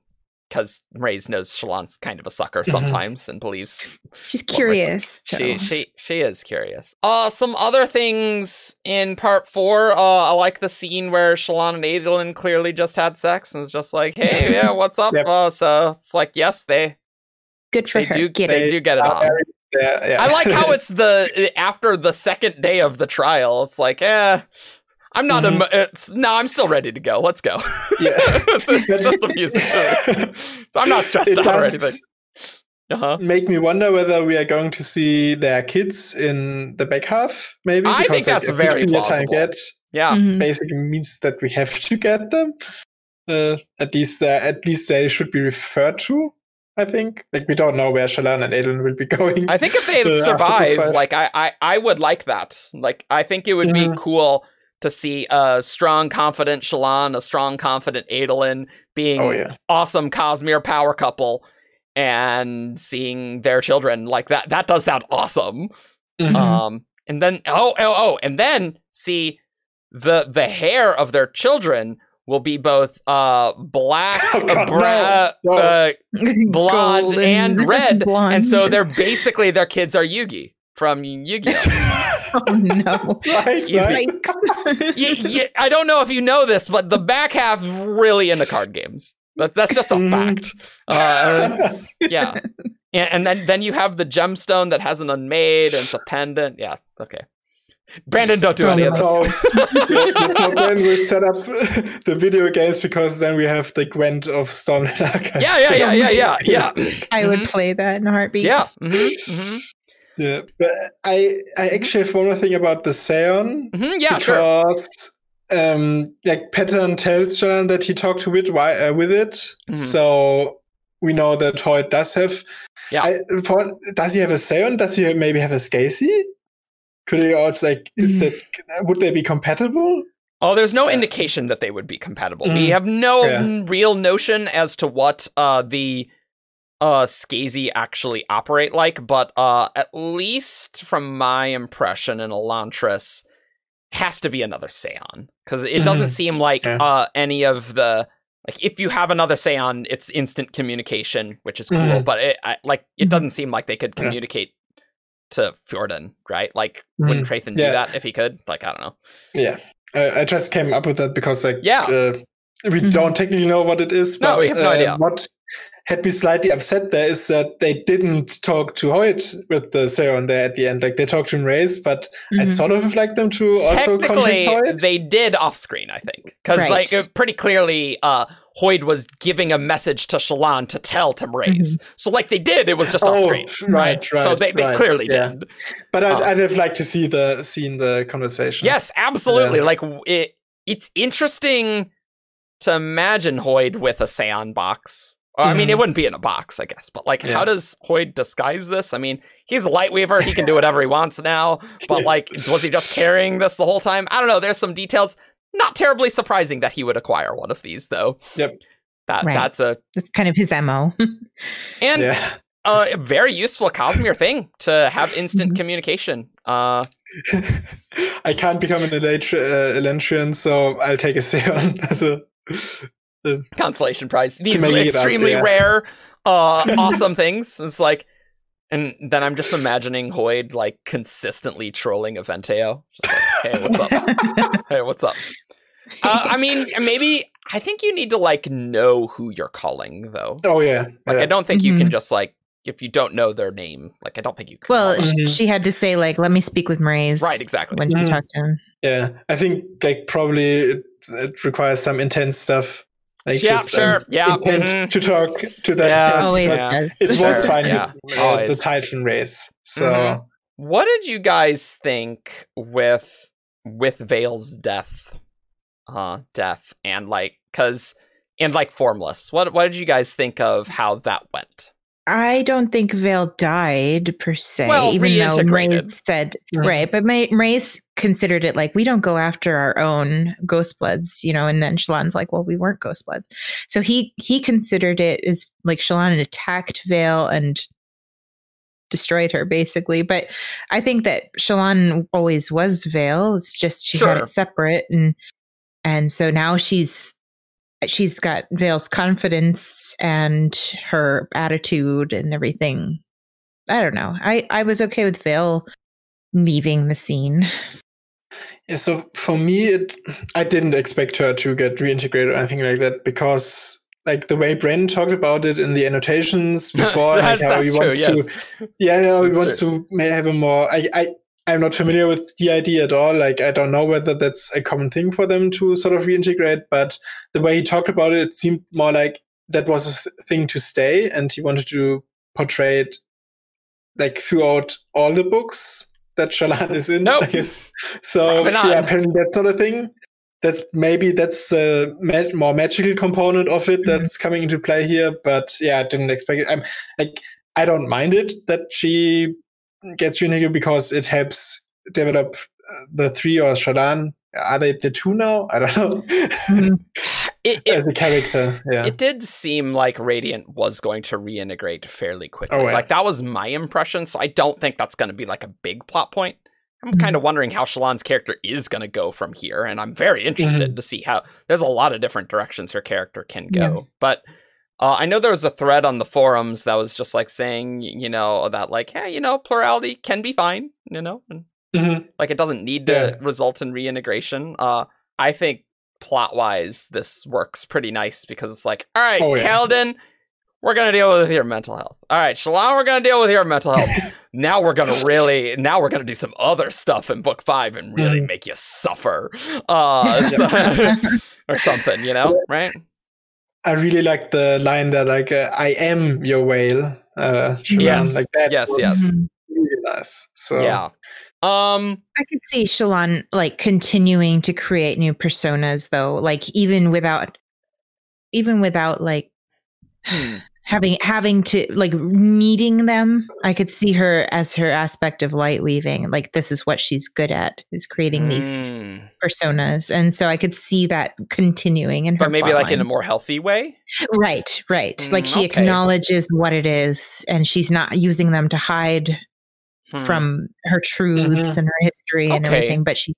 because Mraize knows Shallan's kind of a sucker Mhm. sometimes and believes She's curious. She she she is curious. Uh some other things in part four. Uh I like the scene where Shallan and Adolin clearly just had sex and it's just like, hey, yeah, what's up? Yep. Uh so it's like, yes, they Good for they her. do Get they it. do get it are on. yeah, yeah. I like how it's the after the second day of the trial. It's like, eh, I'm not. Mhm. emo- it's no, I'm still ready to go. Let's go. Yeah. it's, it's just amusing. to me. So I'm not stressed It out or anything. Uh huh. make me wonder whether we are going to see their kids in the back half, maybe. I think that's a very 50-year time plausible. get Yeah. Mhm. basically means that we have to get them. Uh, at least, uh, at least they should be referred to. I think. Like we don't know where Shallan and Aiden will be going. I think if they Uh, survive, like I, I, I would like that. Like I think it would be Mhm. cool to see a strong, confident Shallan, a strong, confident Adolin being oh yeah. awesome Cosmere power couple, and seeing their children like that. That does sound awesome. Mhm. Um, and then oh oh oh, and then see the the hair of their children will be both uh black, Oh, God, bra- no, no. uh, blonde Golden and red, blonde. and so they're basically their kids are Yugi from Yu-Gi-Oh. oh no. right, Easy. right. Yikes. y- y- I don't know if you know this, but the back half really into card games. That's that's just a Mhm. fact. Uh, yeah, and, and then then you have the gemstone that has an unmade and it's a pendant. Yeah, okay. Brandon, don't do Oh, any of this. how, yeah, that's how Ben will set up the video games because then we have the Gwent of Stormlight Archive. Yeah, yeah, yeah, yeah, yeah, yeah. I would Mhm. play that in a heartbeat. Yeah. hmm hmm Yeah, but I I actually have one more thing about the Seon hmm Yeah, sure. because um like Pattern tells Shallan that he talked to Wit wi- uh, with it, Mhm. so we know that Hoid does have. Yeah. I, for, does he have a Seon? Does he maybe have a Scasey? Could he also like? Is Mhm. it would they be compatible? Oh, there's no indication that they would be compatible. We Mm, have no yeah. real notion as to what uh the uh Skazy actually operate like, but uh at least from my impression in Elantris has to be another Seon because it doesn't Mhm. seem like Yeah. uh any of the like if you have another Seon, it's instant communication, which is cool, Mhm. but it I, like it Mhm. doesn't seem like they could Yeah. communicate to Fjorden, right? Like wouldn't Traithan do that if he could? Like I don't know. Yeah, I, I just came up with that because like Yeah. uh, we Mhm. don't technically know what it is. No, But, we have no uh, idea. What had me slightly upset there is that they didn't talk to Hoid with the Seon there at the end. Like they talked to Mraize, but I'd Mhm. sort of like them to also Technically, contact Hoid. they did off screen, I think, because Right. like pretty clearly, uh, Hoid was giving a message to Shallan to tell to Mraize. So like they did, it was just off Oh, screen, right, So they, they right, clearly yeah. did. But I'd, uh, I'd have liked to see the seen the conversation. Yes, absolutely. Yeah. Like it, it's interesting to imagine Hoid with a Seon box. Or, I mean, it wouldn't be in a box, I guess. But like, how does Hoid disguise this? I mean, he's a light weaver; he can do whatever he wants now. But like, was he just carrying this the whole time? I don't know. There's some details. Not terribly surprising that he would acquire one of these, though. Yep. That Right. that's a That's kind of his MO. and yeah. uh, a very useful Cosmere thing to have instant Mhm. communication. Uh, I can't become an Elatri- uh, Elantrian, so I'll take a Seon as a. consolation prize. These make it extremely yeah. rare, uh, awesome things. It's like, and then I'm just imagining Hoid like consistently trolling Aventeo. Just like, hey, what's up? hey, what's up? Uh, I mean, maybe I think you need to like know who you're calling though. Oh yeah, Like, yeah. I don't think you can Mhm. just like if you don't know their name. Like, I don't think you can. well, call them. Mhm. she had to say like, "Let me speak with Mraize." right, exactly. When she Mhm. talked to him. yeah. I think like probably it, it requires some intense stuff. Like yeah, just, um, sure. yeah. intent mhm. to talk to that Yeah. person. Always but yeah. does. It was Sure, fine yeah, with uh, the. Titan race. So Mhm. What did you guys think with with Veil's death? Uh death and like cuz and like formless. What what did you guys think of how that went? I don't think Veil died per se, Well, even though reintegrated. Mraize said right. But May- Mraize considered it like we don't go after our own ghost bloods, you know. And then Shallan's like, well, we weren't ghost bloods, so he he considered it as like Shallan attacked Veil and destroyed her basically. But I think that Shallan always was Veil. It's just she had it separate, and and so now she's she's got Veil's confidence and her attitude and everything. I don't know. I I was okay with Veil leaving the scene. Yeah, so for me, it, I didn't expect her to get reintegrated or anything like that because, like, the way Bren talked about it in the annotations before, like how that's he wants Yes. to, yeah, yeah, he That's wants to may have a more. I, I, I'm not familiar with the idea at all. Like, I don't know whether that's a common thing for them to sort of reintegrate, but the way he talked about it, it seemed more like that was a th- thing to stay, and he wanted to portray it like throughout all the books that Shallan is in. Nope. So not. yeah, apparently that sort of thing. That's maybe that's a ma- more magical component of it Mhm. that's coming into play here. But yeah, I didn't expect it. I'm like I don't mind it that she gets Unique because it helps develop uh, the three or Shallan. Are they the two now? I don't know. Mhm. It, it, As a character, yeah. It did seem like Radiant was going to reintegrate fairly quickly. Oh, yeah. Like that was my impression, so I don't think that's going to be like a big plot point. I'm Mhm. kind of wondering how Shallan's character is going to go from here, and I'm very interested to see how. There's a lot of different directions her character can go, Yeah. but. Uh, I know there was a thread on the forums that was just like saying, you know, that like, hey, you know, plurality can be fine, you know, and Mhm. like it doesn't need to result in reintegration. Uh, I think plot wise, this works pretty nice because it's like, all right, Oh, yeah. Kaladin, we're gonna deal with your mental health. All right, Shallan, we're gonna deal with your mental health. now we're gonna really, now we're gonna do some other stuff in book five and really Mhm. make you suffer, uh, so- or something, you know, right? I really like the line that like uh, I am your whale. Uh. Yes. like that. Yes, yes. Really nice. So Yeah. Um. I could see Shallan like continuing to create new personas though, like even without even without like hmm. having having to like needing them. I could see her as her aspect of light weaving. Like this is what she's good at is creating these Mm. personas. And so I could see that continuing in her But maybe like in a more healthy way. Right, right. like Mm, she okay. acknowledges what it is and she's not using them to hide Hmm. from her truths Mhm. and her history and everything, but she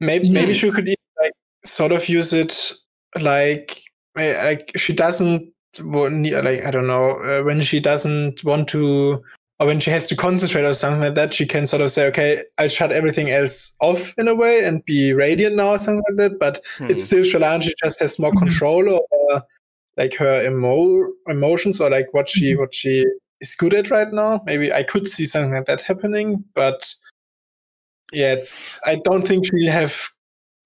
maybe maybe she could even, like sort of use it like eh, like she doesn't like I don't know uh, when she doesn't want to or when she has to concentrate or something like that she can sort of say okay I shut everything else off in a way and be radiant now or something like that but Hmm. it's still Shallan she just has more Mhm. control over like her emo- emotions or like what she Mhm. what she is good at right now maybe I could see something like that happening but yeah, it's. I don't think she'll have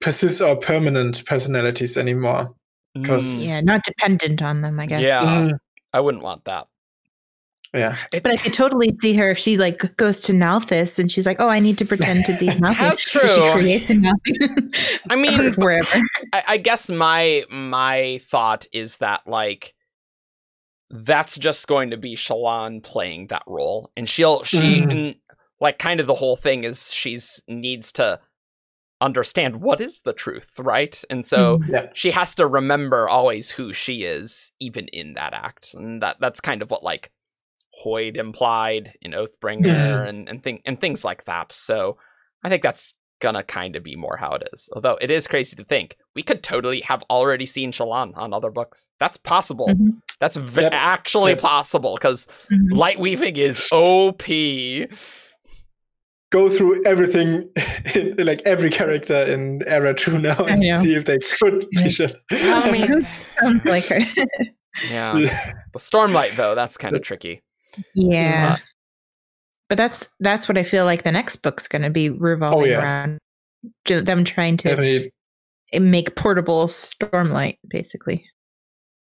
persist or permanent personalities anymore. 'cause- Mm. yeah, not dependent on them, I guess. Yeah. Mhm. I wouldn't want that. yeah. It- But I could totally see her if she like goes to Nalthis and she's like, "Oh, I need to pretend to be Nalthis." That's So she creates a Nalthis. I mean, wherever. I, I guess my my thought is that like that's just going to be Shallan playing that role, and she'll she Mhm. like kind of the whole thing is she's needs to understand what is the truth, right? And so Mhm. Yeah. she has to remember always who she is, even in that act, and that that's kind of what like Hoid implied in Oathbringer Mhm. and and thing and things like that. So I think that's gonna kind of be more how it is. Although it is crazy to think we could totally have already seen Shallan on other books. That's possible. Mhm. That's v- Yep. actually Yep. possible because Mhm. light weaving is OP. Go through everything, like every character in Era 2 now and see if they could Yeah. be Shallan. I mean- Who sounds like her? Yeah, the Stormlight though that's kind of tricky. yeah. Uh, but that's that's what I feel like the next book's going to be revolving Oh, yeah. around. Them trying to Definitely make portable Stormlight, basically.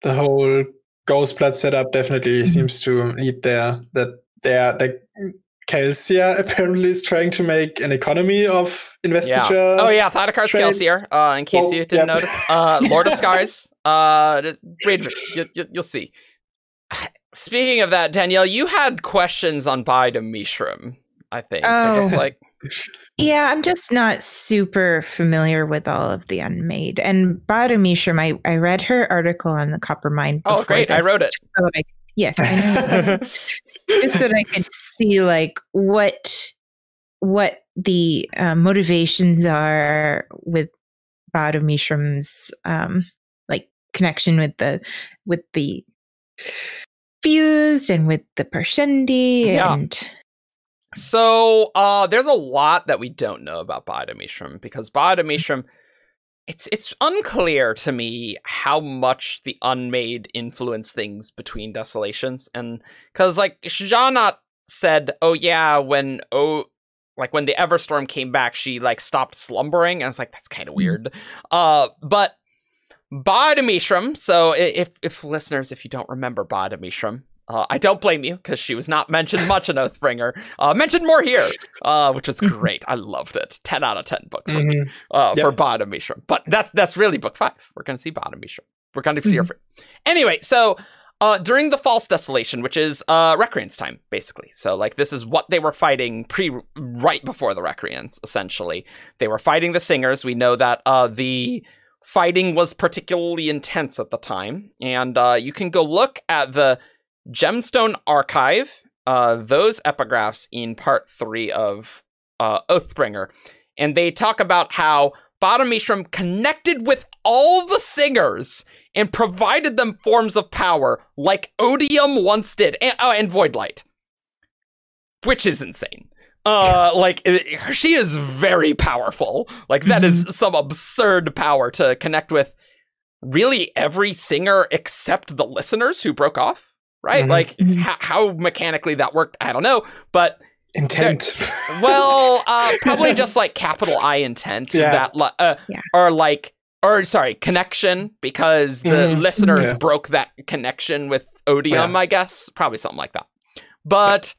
the whole Ghost Blood setup definitely Mhm. seems to lead there. That they are like Kelsier apparently is trying to make an economy of Yeah. investiture. Oh yeah, Thaidakar's trades. Kelsier. Uh, in case Well, you didn't yep. notice, uh, Lord of Scars. Uh, just- wait a minute, you, you, you'll see. Speaking of that, Danielle, you had questions on Ba-Ado-Mishram. I think. They're just Oh. like Yeah, I'm just not super familiar with all of the Unmade. And Ba-Ado-Mishram, I, I read her article on the Coppermind. Oh, great! I wrote it. so I- yes, I know. just so that I could see like what what the uh, motivations are with Ba-Ado-Mishram's um, like connection with the with the and with the Parshendi Yeah. and So uh there's a lot that we don't know about Ba-Ado-Mishram because Ba-Ado-Mishram it's it's unclear to me how much the unmade influence things between desolations and cuz like Sja-anat said, "Oh yeah, when oh like when the Everstorm came back, she like stopped slumbering." And I was like, "That's kind of weird." Uh but Ba-Ado-Mishram, so if if listeners if you don't remember Ba-Ado-Mishram, uh, I don't blame you because she was not mentioned much in Oathbringer. Uh, mentioned more here, uh, which was great. I loved it. Ten out of ten book for, Mhm. uh, Yep. for Ba-Ado-Mishram. But that's that's really book five. We're gonna see Ba-Ado-Mishram. We're gonna see her. Mhm. free. Anyway, so uh, during the False Desolation, which is uh, Recreant's time, basically. So like this is what they were fighting pre right before the Recreants. Essentially, they were fighting the Singers. We know that uh, the fighting was particularly intense at the time, and uh, you can go look at the Gemstone Archive, uh, those epigraphs in part three of uh, Oathbringer, and they talk about how Ba-Ado-Mishram connected with all the singers and provided them forms of power like Odium once did, and, oh, and Voidlight, which is insane. Uh, like it- she is very powerful. Like that is some absurd power to connect with really every singer except the listeners who broke off right Mhm. like Mhm. ho- how mechanically that worked i don't know but Intent. well uh probably just like capital i intent Yeah. that li- uh, Yeah. or like or sorry connection because the Mhm. listeners Yeah. broke that connection with odium Yeah. i guess probably something like that but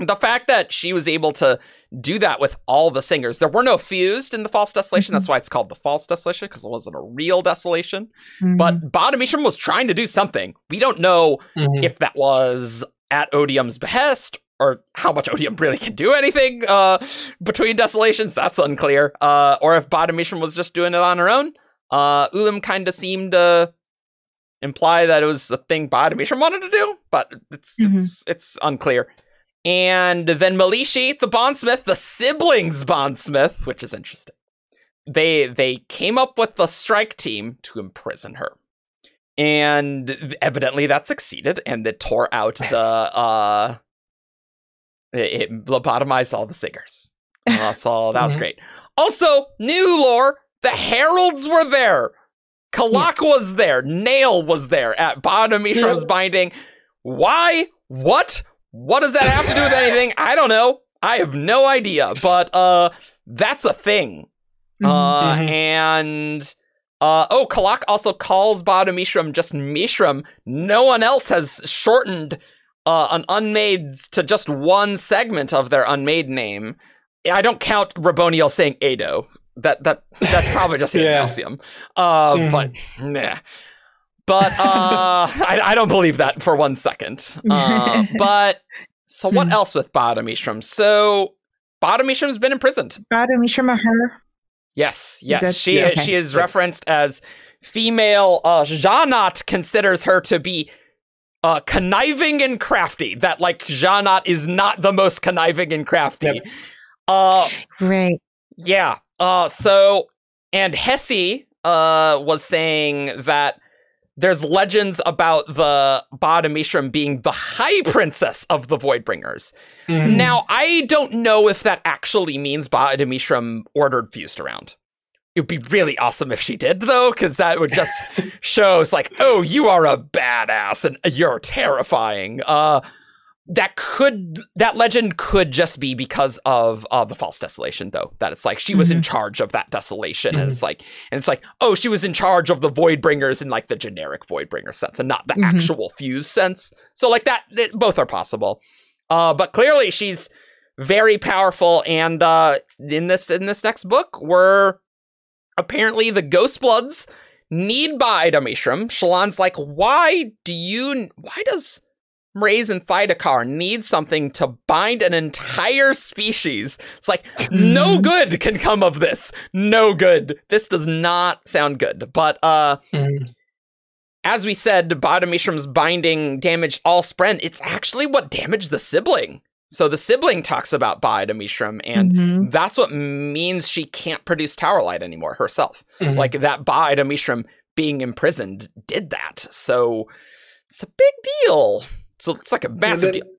the fact that she was able to do that with all the singers there were no fused in the false desolation that's why it's called the false desolation because it wasn't a real desolation Mm-hmm. but Bottom was trying to do something. We don't know Mhm. if that was at Odium's behest or how much Odium really can do anything uh, between desolations. That's unclear. Uh, or if Bottom was just doing it on her own. Uh, Ulim kind of seemed to imply that it was a thing Bottom wanted to do, but it's it's it's unclear. And then Melishi, the bondsmith, the siblings bondsmith, which is interesting they they came up with the strike team to imprison her. And evidently that succeeded and it tore out the uh it, it lobotomized all the singers. Uh, so that was Mhm. great. Also new lore the heralds were there. Kalak was there. Nale was there. At bottom Yeah. binding. Why? What what does that have to do with anything i don't know i have no idea but uh that's a thing uh, Mhm. and uh, oh, Kalak also calls Ba-Ado-Mishram just Mishram. No one else has shortened uh, an unmade to just one segment of their unmade name. I don't count Raboniel saying Ado. That that that's probably just Yeah. Amalcium. Uh, Mhm. But nah. But uh, I, I don't believe that for one second. Uh, but so what Mhm. else with Ba-Ado-Mishram? So Ba-Ado-Mishram's been imprisoned. Ba-Ado-Mishram, her. Yes, yes. that- she yeah, okay. she is referenced as female. Uh, Janat considers her to be uh, conniving and crafty. That like Janat is not the most conniving and crafty. Yep. Uh, Right. yeah. Uh, so and Hesse uh was saying that there's legends about the Ba-Ado-Mishram being the high princess of the Voidbringers. Mhm. Now, I don't know if that actually means Ba-Ado-Mishram ordered fused around. It would be really awesome if she did, though, because that would just show it's like, oh, you are a badass and you're terrifying. Uh, that could that legend could just be because of uh, the false desolation, though. That it's like she was in charge of that desolation, and it's like, and it's like, oh, she was in charge of the Voidbringers in like the generic Voidbringer sense, and not the Mhm. actual fuse sense. So like that, that both are possible. Uh, but clearly she's very powerful, and uh, in this in this next book, we're apparently the Ghost Bloods need Ba-Ado-Mishram. Shallan's like, why do you? Why does Mraize and Thaidakar need something to bind an entire species? It's like no good can come of this. No good. This does not sound good. But uh, Mhm. as we said, Ba-Ado-Mishram's binding damaged all Spren. It's actually what damaged the sibling. So the sibling talks about Ba-Ado-Mishram, and Mhm. that's what means she can't produce Tower Light anymore herself. Mhm. Like that Ba-Ado-Mishram being imprisoned did that. So it's a big deal. So it's like a massive that, deal.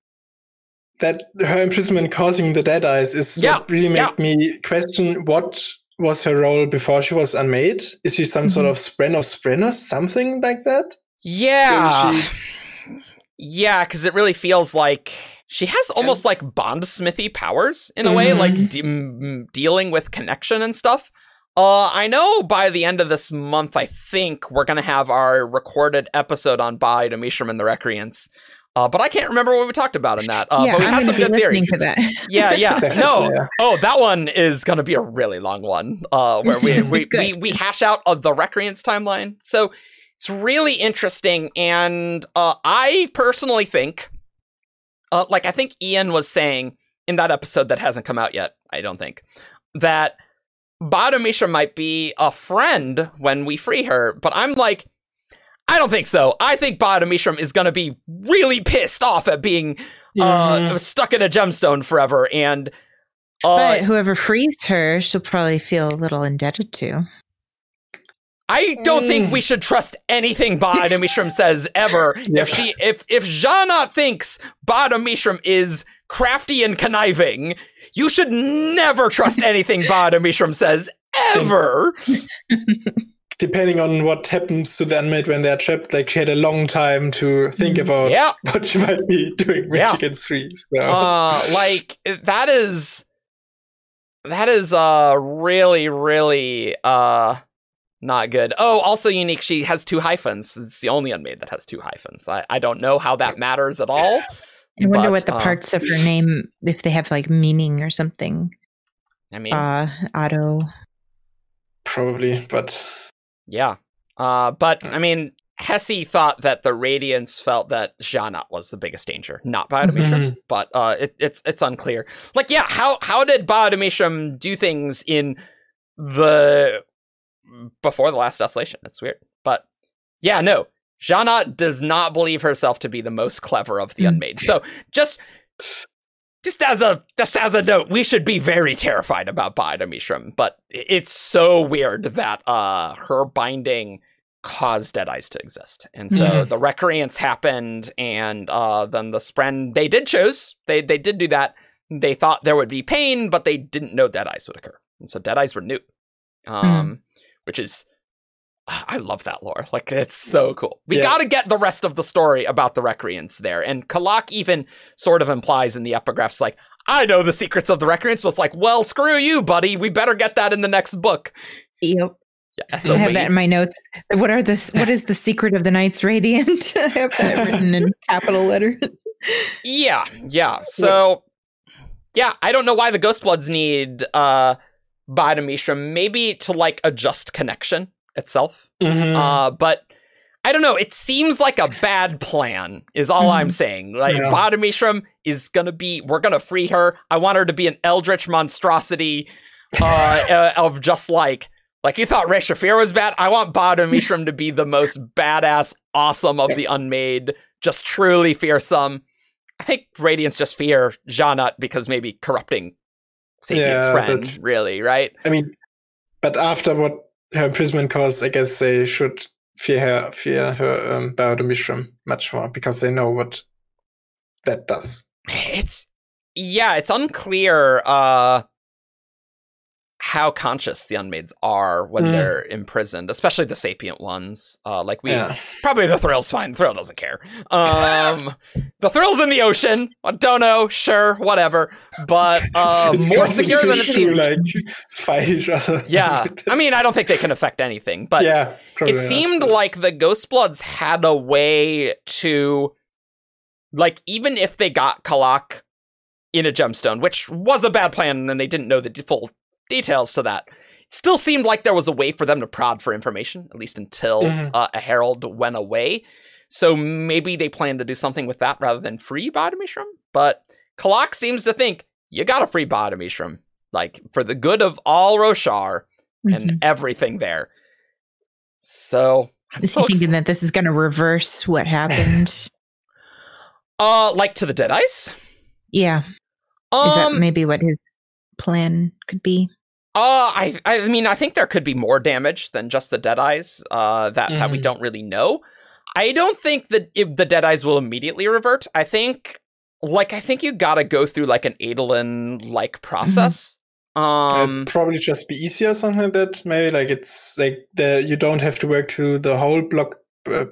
that her imprisonment causing the dead eyes is Yeah, what really made yeah. me question what was her role before she was unmade. Is she some sort Mhm. of spren of spren something like that? Yeah. Is Yeah, because it really feels like she has almost like bondsmithy powers in a way, Mhm. like de- dealing with connection and stuff. Uh, I know by the end of this month, I think we're gonna have our recorded episode on Ba-Ado-Mishram and the Recreants. Uh, but I can't remember what we talked about in that. Uh, yeah, but we I'm had going to some be good listening theories. to that. Yeah, yeah. No. yeah. Oh, that one is gonna be a really long one. Uh, where we we, we we hash out uh, the Recreants timeline. So it's really interesting, and uh, I personally think, uh, like I think Ian was saying in that episode that hasn't come out yet. I don't think that Badamisha might be a friend when we free her, but I'm like. I don't think so. I think Ba-Ado-Mishram is going to be really pissed off at being uh, Mhm. stuck in a gemstone forever, and uh, but whoever frees her, she'll probably feel a little indebted to. I don't think Mm. we should trust anything Bada Mishram says ever. Yeah. If she, if if Sja-anat thinks Ba-Ado-Mishram is crafty and conniving, you should never trust anything Ba-Ado-Mishram says ever. Depending on what happens to the unmade when they're trapped, like she had a long time to think Mhm. about yeah, what she might be doing when Yeah. she gets free. So uh, like that is that is uh really really uh not good. Oh, also unique. She has two hyphens. It's the only unmade that has two hyphens. I, I don't know how that matters at all. I wonder but, what the uh, parts of her name, if they have like meaning or something. I mean, Uh, Otto. probably, but Yeah. Uh, but I mean, Hesse thought that the Radiance felt that Sja-anat was the biggest danger, not Ba-Ado-Mishram. Mhm. But uh, it, it's it's unclear. Like, yeah, how how did Ba-Ado-Mishram do things in the before the last desolation? That's weird. But yeah, no, Sja-anat does not believe herself to be the most clever of the Mm. unmade. So just. Just as a just as a note, we should be very terrified about Ba-Ado-Mishram, but it's so weird that uh her binding caused dead eyes to exist. And so Mhm. the recreants happened and uh then the spren they did choose. They they did do that. They thought there would be pain, but they didn't know dead eyes would occur. And so dead eyes were new. Um which is I love that lore. Like it's so cool. We Yeah. got to get the rest of the story about the recreants there. And Kalak even sort of implies in the epigraphs like I know the secrets of the recreants. So it's like, well, screw you, buddy. We better get that in the next book. Yep. Yeah, I have that in my notes. What are this? What is the secret of the Knights Radiant? I have that written in capital letters. Yeah, yeah. So, yeah, I don't know why the Ghost Bloods need uh Ba-Ado-Mishram. Maybe to like adjust connection itself. Mhm. Uh, but I don't know. It seems like a bad plan, is all I'm saying. Like, Yeah. Ba-Ado-Mishram is gonna be, we're gonna free her. I want her to be an eldritch monstrosity uh, uh, of just like, like you thought Re-Shephir was bad. I want Ba-Ado-Mishram to be the most badass, awesome of the unmade just truly fearsome. I think Radiants just fear Sja-anat because maybe corrupting Sapient's Yeah, friend, really, right? I mean, but after what her imprisonment caused, I guess they should fear her, fear her um, Ba-Ado-Mishram much more because they know what that does. It's yeah, it's unclear uh how conscious the unmaids are when Mm. they're imprisoned, especially the sapient ones. Uh like we Yeah. probably the thrill's fine. The Thrill doesn't care. Um the thrill's in the ocean. I don't know, sure, whatever. But uh more secure than it seems. like fight each other. yeah. I mean, I don't think they can affect anything, but yeah, it not. seemed like the Ghostbloods had a way to, like, even if they got Kalak in a gemstone, which was a bad plan, and they didn't know the full details to that, it still seemed like there was a way for them to prod for information, at least until Mhm. uh, a herald went away. So maybe they plan to do something with that rather than free Ba-Ado-Mishram. But Kalak seems to think you got to free Ba-Ado-Mishram, like for the good of all Roshar and Mhm. everything there. So I'm so he thinking ex- that this is going to reverse what happened? uh like to the dead eyes. yeah. Is that Um, maybe what his plan could be? uh, I I mean I think there could be more damage than just the dead eyes. Uh, that that we Mhm. don't really know. I don't think that if the dead eyes will immediately revert. I think like I think you got to go through like an Adolin like process. Um, It'd probably just be easier, something like that. Maybe like it's like the you don't have to work through the whole block uh,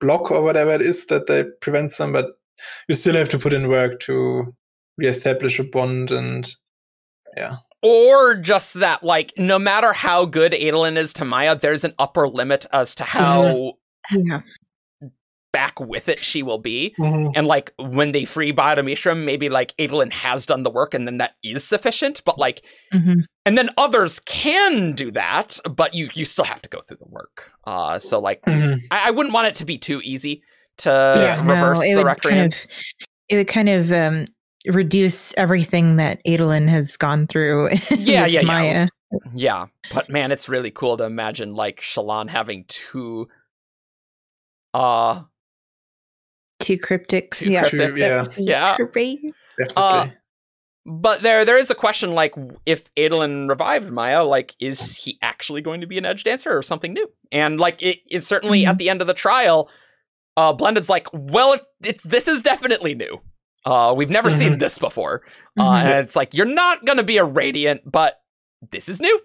block or whatever it is that they prevent them, but you still have to put in work to reestablish a bond and yeah. or just that like no matter how good Adolin is to Maya, there's an upper limit as to how Yeah. back with it she will be. Mhm. And like when they free Ba-Ado-Mishram, maybe like Adolin has done the work and then that is sufficient. But like hmm and then others can do that, but you you still have to go through the work. Uh so like Mhm. I, I wouldn't want it to be too easy to Yeah, reverse it the would kind of- It would kind of um, reduce everything that Adolin has gone through. Yeah, with yeah, yeah. Maya. Yeah. But man, it's really cool to imagine like Shallan having two uh Two cryptics. Two yeah. cryptics. yeah. Yeah. Great. Definitely. Uh, But there, there is a question like if Adolin revived Maya, like is he actually going to be an edge dancer or something new? And like it, it's certainly Mhm. at the end of the trial, uh, Blended's like, well, it, it's this is definitely new. Uh, we've never seen Mhm. this before, uh, Mhm. and it's like you're not gonna be a radiant, but this is new.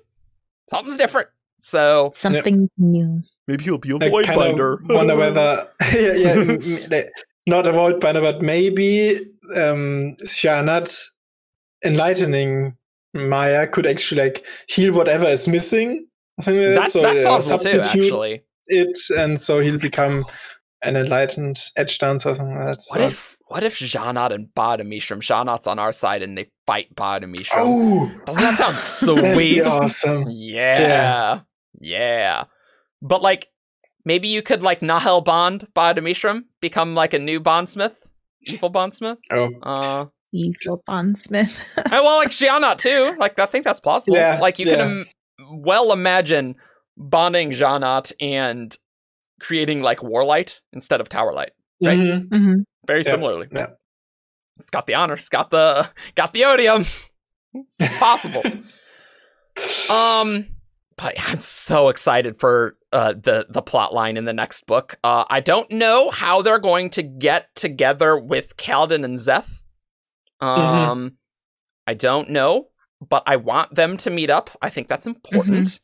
Something's different. So Something new. maybe he'll be a I kind of wonder whether yeah, yeah m- m- like, not a void binder, but maybe um Sja-anat enlightening Maya could actually like heal whatever is missing. or Something like that's that. So, that's possible too. Actually, it, and so he'll become an enlightened edge dancer or something like that. what So- if what if Sja-anat and Ba-Ado-Mishram, Sja-anat's on our side and they fight Ba-Ado-Mishram? Oh, Doesn't that sound that'd be sweet? awesome. Yeah. Yeah. But like maybe you could like Nahel Bond Ba-Ado-Mishram become like a new bondsmith? Evil bondsmith? Oh, Uh Evil bondsmith. uh, well like Sja-anat too. Like I think that's possible. Yeah, like you yeah. can Im- well imagine bonding Sja-anat and creating like Warlight instead of Towerlight. Right. mhm. hmm Very Yeah, similarly. yeah. It's got the honor. It's got the got the odium. It's possible. um, but I'm so excited for uh, the the plot line in the next book. Uh, I don't know how they're going to get together with Kaladin and Szeth. Um, I don't know, but I want them to meet up. I think that's important.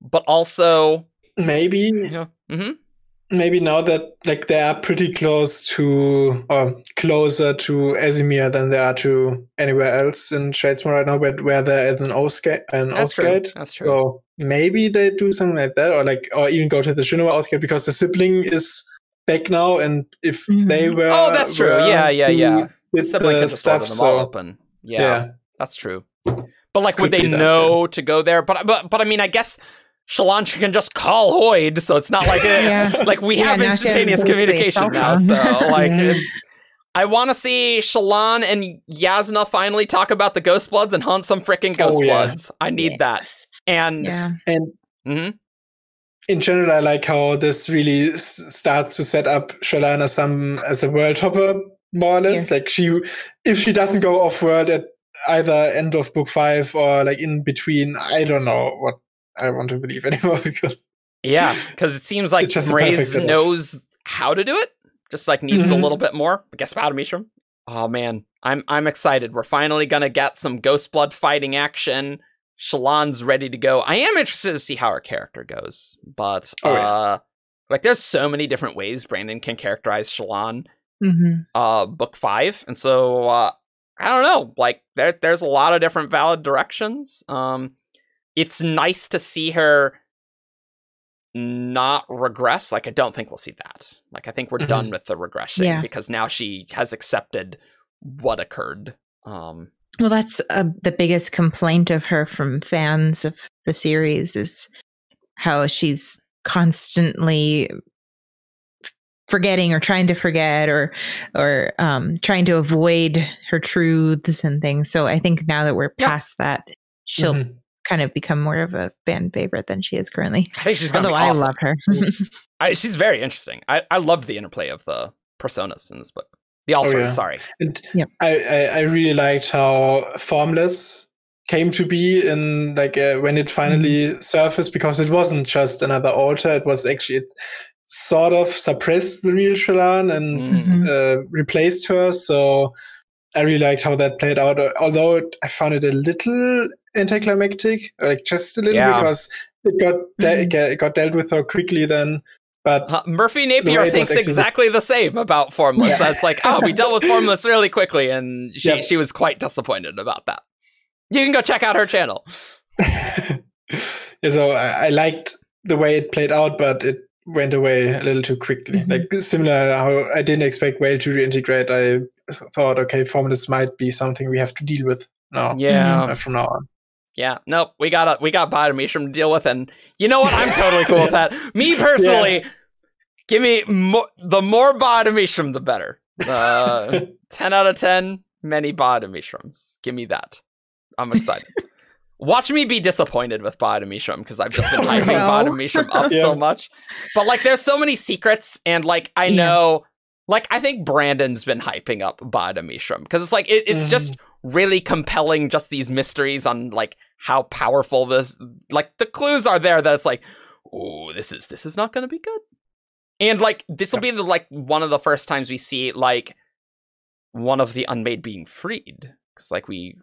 But also, Maybe yeah, hmm maybe now that like they are pretty close to or closer to Azimir than they are to anywhere else in Shadesmar right now, but where they're at an Oathgate, an That's true. That's true. So maybe they do something like that, or like, or even go to the Shinovar Oathgate because the sibling is back now, and if Mhm. they were, oh, that's true. were Yeah, yeah, yeah. did Sibling the could just order stuff, them all so open. yeah. yeah. That's true. But like, would they be that, know to go there? But but but I mean, I guess Shallan can just call Hoid, so it's not like a, Yeah. like we have now she has instantaneous communication now. So like, it's. I want to see Shallan and Jasnah finally talk about the Ghost Bloods and hunt some freaking Ghost Oh, yeah. Bloods. I need that. And Yeah. And Mhm. in general, I like how this really s- starts to set up Shalana as some as a world hopper, more or less. Yes. Like she, if she doesn't go off world at either end of book five or like in between, I don't know what I want to believe anymore because Yeah, because it seems like It's just a setup. knows how to do it, just like needs a Mhm. little bit more. I guess Ba-Ado-Mishram. Oh man, I'm I'm excited. We're finally gonna get some Ghost Blood fighting action. Shallan's ready to go. I am interested to see how her character goes, but Oh, yeah. uh, like there's so many different ways Brandon can characterize Shallan. Mhm. uh book five and so uh i don't know like there there's a lot of different valid directions um it's nice to see her not regress like i don't think we'll see that like i think we're Mhm. done with the regression Yeah. because now she has accepted what occurred um Well, that's uh, the biggest complaint of her from fans of the series is how she's constantly forgetting or trying to forget or or um, trying to avoid her truths and things. So I think now that we're Yeah. past that, she'll Mhm. Kind of become more of a fan favorite than she is currently. i think she's gonna Although be I love her. I, she's very interesting i i loved the interplay of the personas in this book the alters yeah. sorry And Yep. I, I I really liked how formless came to be in like uh, when it finally surfaced because it wasn't just another alter. It was actually it sort of suppressed the real Shallan and Mm. Mhm. uh, replaced her. So I really liked how that played out. uh, Although it, I found it a little anticlimactic, like just a little Yeah. because it got de- Mhm. it got dealt with so quickly then. But Uh, Merphy Napier thinks exactly the same about Formless. Yeah. That's like, oh, we dealt with Formless really quickly, and she Yep. she was quite disappointed about that. You can go check out her channel. yeah, so I, I liked the way it played out, but it went away a little too quickly. Mhm. Like similar how I didn't expect Veil to reintegrate. I th- thought, okay, formless might be something we have to deal with now. Yeah, uh, from now on. yeah. Nope, we got a we got Ba-Ado-Mishram to deal with, and you know what? I'm totally cool with that. Me personally, give me more, the more Ba-Ado-Mishram, the better. Uh, ten out of ten, many Ba-Ado-Mishrams. Give me that. I'm excited. Watch me be disappointed with Ba-Ado-Mishram because I've just been hyping No. Ba-Ado-Mishram up so much. But like, there's so many secrets, and like, I Yeah. know, like, I think Brandon's been hyping up Ba-Ado-Mishram because it's like it, it's just really compelling. Just these mysteries on like how powerful this, like, the clues are there. That's like, oh, this is this is not going to be good. And like, this will be the like one of the first times we see like one of the unmade being freed because like we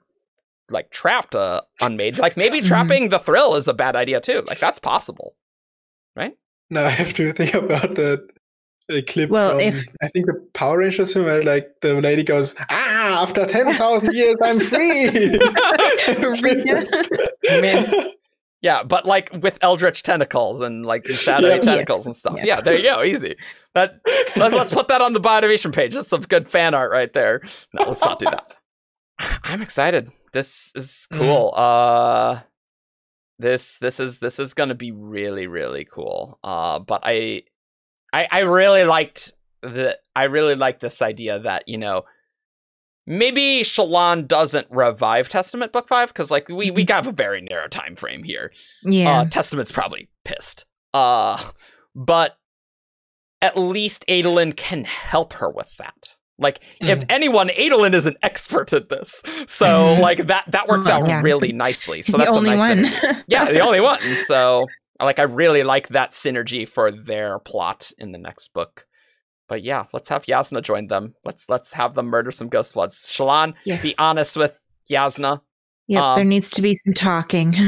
like trapped a unmade like maybe Mhm. trapping the thrill is a bad idea too like that's possible right Now I have to think about the, the clip. Well, from, if- I think the Power Rangers film, where like the lady goes, "Ah, after ten thousand years, I'm free." Man. yeah but like with eldritch tentacles and like shadowy Yeah. tentacles and stuff Yes. yeah there you go easy that let, us put that on the Bottomation page that's some good fan art right there no let's not do that i'm excited this is cool uh this this is this is gonna be really really cool uh but i i i really liked the i really like this idea that you know maybe shallan doesn't revive testament book five because like we we have a very narrow time frame here yeah. uh testament's probably pissed uh but at least adolin can help her with that like if Mhm. anyone adolin is an expert at this so like that that works Oh, out yeah. really nicely so He's that's the only nice one. yeah the only one so like i really like that synergy for their plot in the next book but yeah let's have jasnah join them let's let's have them murder some ghost bloods shallan Yes. be honest with jasnah Yeah, um, there needs to be some talking.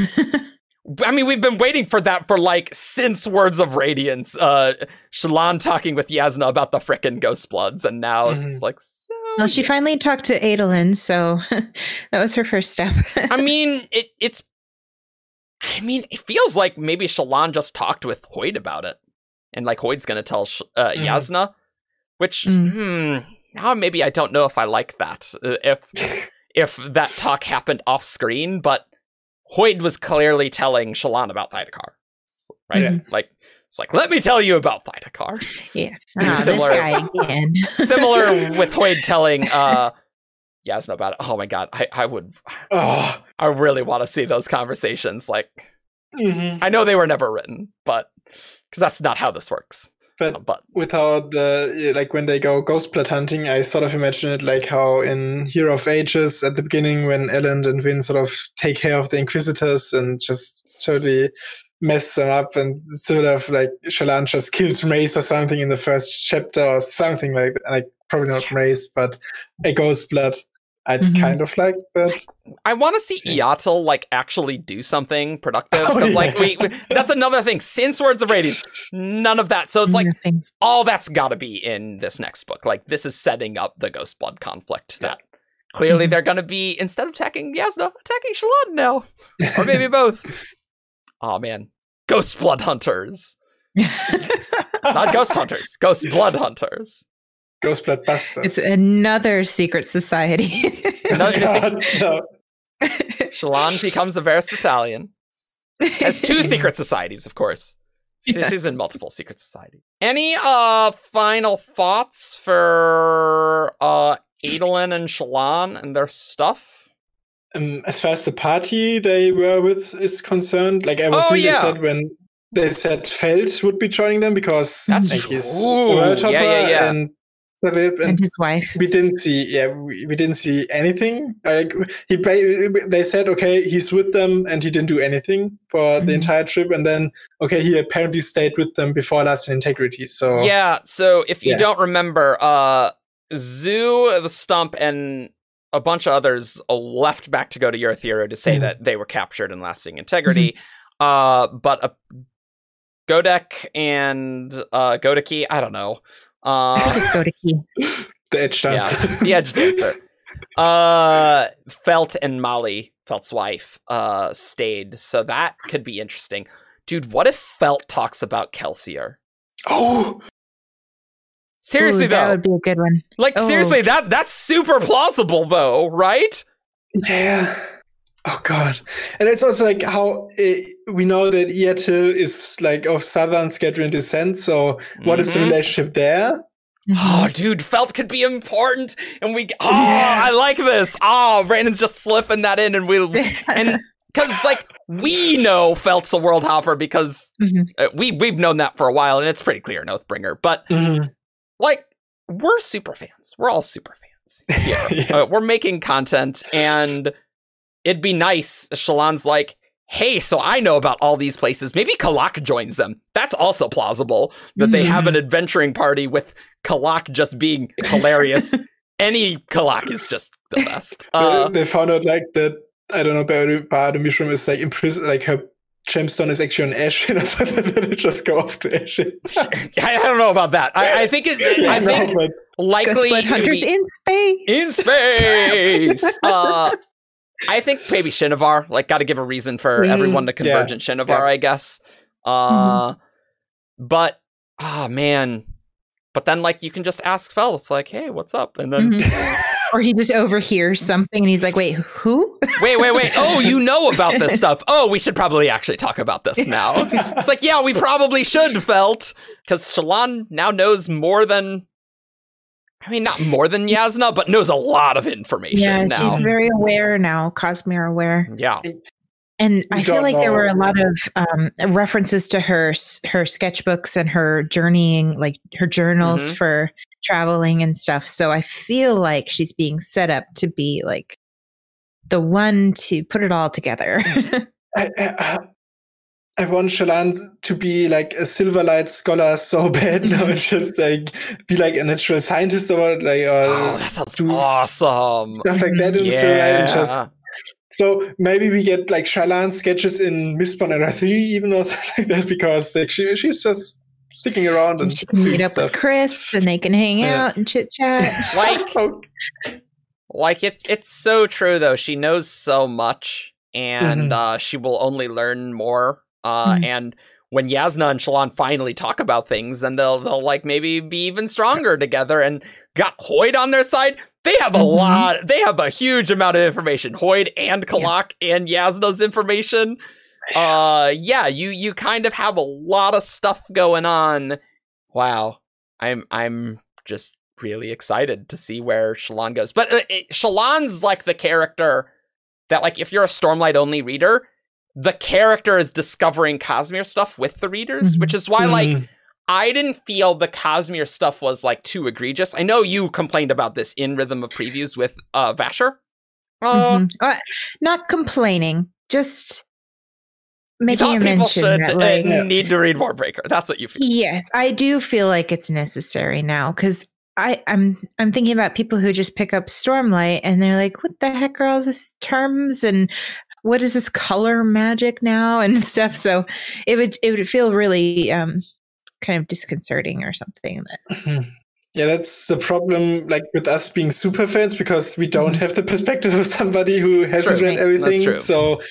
I mean, we've been waiting for that for like since Words of Radiance. Uh, Shallan talking with Jasnah about the frickin' Ghost Bloods, and now it's Mhm. like so. well, she finally talked to Adolin, so that was her first step. I mean, it it's. I mean, it feels like maybe Shallan just talked with Hoid about it, and like Hoid's gonna tell Sh- uh, Mhm. Jasnah, which Mm. hmm, now maybe I don't know if I like that. Uh, if if that talk happened off screen, but Hoid was clearly telling Shallan about Thaidakar. Right? Yeah. Like it's like, let me tell you about Thaidakar. yeah, ah, this Similar- guy again. Similar with Hoid telling uh Jasnah about it. Oh my god, I, I would oh, I really want to see those conversations. Like mhm. I know they were never written, but because that's not how this works. But Uh, but without the like when they go ghost blood hunting, I sort of imagine it like how in Hero of Ages at the beginning when Elend and Vin sort of take care of the Inquisitors and just totally mess them up and sort of like Shallan just kills Mraize or something in the first chapter or something like that. Like probably not Mraize, but a ghost blood. I Mhm. kind of like that. I want to see Iyatil like actually do something productive Oh, because like we, we that's another thing. Since Words of Radiance, none of that. So it's like Nothing. all that's got to be in this next book. Like this is setting up the Ghost Blood conflict. That clearly Mhm. they're going to be instead of attacking Jasnah, attacking Shallan now, or maybe both. Oh man, Ghost Blood Hunters, not Ghost Hunters, Ghost Blood Hunters. Ghost blood busters. it's another secret society. No, Oh, it's no. Shallan becomes a Veristitalian. Has two secret societies, of course. Yes. She's in multiple secret societies. Any uh final thoughts for uh Adolin and Shallan and their stuff? um, as far as the party they were with is concerned, like I was Oh, really yeah. sad when they said Felt would be joining them because That's like, true. he's Ooh, world yeah, yeah, yeah. and and and his wife. we didn't see yeah we, we didn't see anything like he ba- they said okay he's with them and he didn't do anything for the Mhm. entire trip and then okay he apparently stayed with them before Lasting Integrity so Yeah, so if you Yeah. don't remember, uh Zu, the Stump, and a bunch of others uh, left back to go to Eurythero to say Mhm. that they were captured in lasting integrity. Uh but uh, Godek and uh Godeki, I don't know. Uh Let's go to Key. the edge Yeah, the edge dancer. Uh, Felt and Molly, Felt's wife, uh, stayed, so that could be interesting. Dude, what if Felt talks about Kelsier? oh Seriously Ooh, that though, would be a good one. like oh. seriously, that that's super plausible though, right? Yeah. Oh god. And it's also like how uh, we know that Iyatil is like of southern Scadrian descent. So what is the Mhm. relationship there? Oh, dude, Felt could be important, and we. Oh, Yeah. I like this. Oh, Brandon's just slipping that in, and we'll and because like we know Felt's a world hopper because Mhm. uh, we we've known that for a while, and it's pretty clear in Oathbringer. But Mhm. like we're super fans. We're all super fans. Yeah. Uh, we're making content, and it'd be nice. if Shallan's like, hey, so I know about all these places. Maybe Kalak joins them. That's also plausible that they have an adventuring party with Kalak just being hilarious. Any Kalak is just the best. Uh, they found out like that I don't know Ba-Ado-Mishram is like imprisoned like her gemstone is actually on Ashyn or something then it just go off to Ashyn. I don't know about that. I, I think it. I know, think but likely Ghost Blood it would Hunters be- in space. in space. uh, I think maybe Shinovar. Like, got to give a reason for Mm, everyone to yeah, converge in Shinovar. yeah. I guess. Uh, but oh man. But then, like, you can just ask Fel. It's like, hey, what's up? And then, Mhm. or he just overhears something and he's like, "Wait, who?" wait, wait, wait. Oh, you know about this stuff. Oh, we should probably actually talk about this now. It's like, yeah, we probably should, Felt, because Shallan now knows more than. I mean, not more than Jasnah, but knows a lot of information yeah, now. she's very aware now, Cosmere aware. yeah. And I feel don't like there were a lot of um, references to her her sketchbooks and her journeying, like her journals Mhm. for traveling and stuff. So I feel like she's being set up to be like the one to put it all together. I, I, I want Shallan to be like a Silverlight scholar so bad now, and just like be like a natural scientist or like or Oh, that sounds awesome. stuff like that in Silverlight, and just so maybe we get like Shallan sketches in Mistborn era three even or something like that because like she she's just sticking around and, and she can meet up stuff. with Khriss and they can hang Yeah. out and chit chat. Like- Oh, Like it's it's so true though. She knows so much and Mhm. uh she will only learn more. Uh Mhm. and when Jasnah and Shallan finally talk about things, then they'll they'll like maybe be even stronger together and got Hoid on their side. They have a Mhm. lot they have a huge amount of information. Hoid and Kalak and Jasnah's information. Uh yeah, you you kind of have a lot of stuff going on. Wow. I'm I'm just really excited to see where Shallan goes. But uh, it, Shallan's like the character that like if you're a Stormlight only reader, the character is discovering Cosmere stuff with the readers, Mhm. which is why like Mhm. I didn't feel the Cosmere stuff was like too egregious. I know you complained about this in Rhythm of Previews with uh Vasher. Uh, Mhm. Uh, not complaining, just making a people mention should that, uh, like, Yeah. need to read Warbreaker. That's what you feel. yes, I do feel like it's necessary now because I, I'm I'm thinking about people who just pick up Stormlight and they're like, what the heck are all these terms and what is this color magic now and stuff. So it would it would feel really um kind of disconcerting or something that Mhm. Yeah, that's the problem. Like with us being super fans, because we don't Mhm. have the perspective of somebody who hasn't read everything. So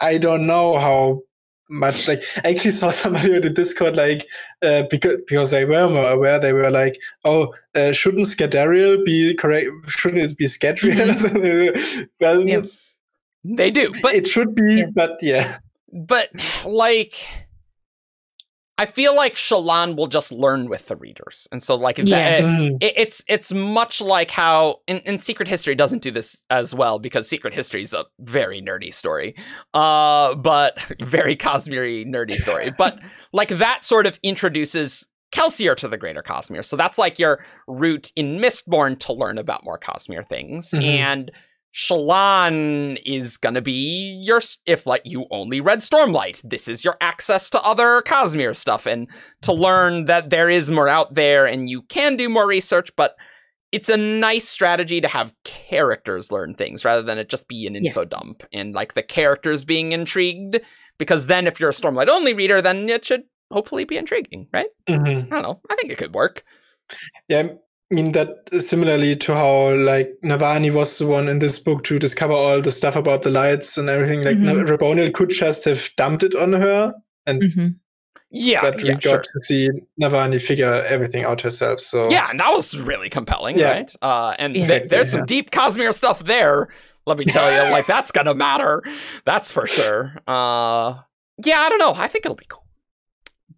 I don't know how much. Like, I actually saw somebody on the Discord, like, uh, because because they were more aware. They were like, "Oh, uh, shouldn't Scadarial be correct? Shouldn't it be Scadrial?" well, Yep. They do, but it should be, Yeah. but yeah. but like I feel like Shallan will just learn with the readers. And so like Yeah. that, it, it's it's much like how in, in Secret History doesn't do this as well because Secret History is a very nerdy story. Uh but very Cosmere nerdy story. but like that sort of introduces Kelsier to the greater Cosmere. So that's like your route in Mistborn to learn about more Cosmere things. Mhm. And Shallan is gonna be your if like you only read Stormlight, this is your access to other Cosmere stuff and to learn that there is more out there and you can do more research, but it's a nice strategy to have characters learn things rather than it just be an info Yes. dump and like the characters being intrigued. Because then if you're a Stormlight only reader, then it should hopefully be intriguing, right? Mhm. I don't know. I think it could work. Yeah, I mean that similarly to how like Navani was the one in this book to discover all the stuff about the lights and everything. Like. Raboniel could just have dumped it on her, Mhm. Yeah, but we yeah, got sure. to see Navani figure everything out herself. So Yeah, and that was really compelling, Yeah. right? Uh, and Yeah. th- Exactly, there's some deep Cosmere stuff there. Let me tell you, like that's gonna matter. That's for sure. Uh, yeah, I don't know. I think it'll be cool.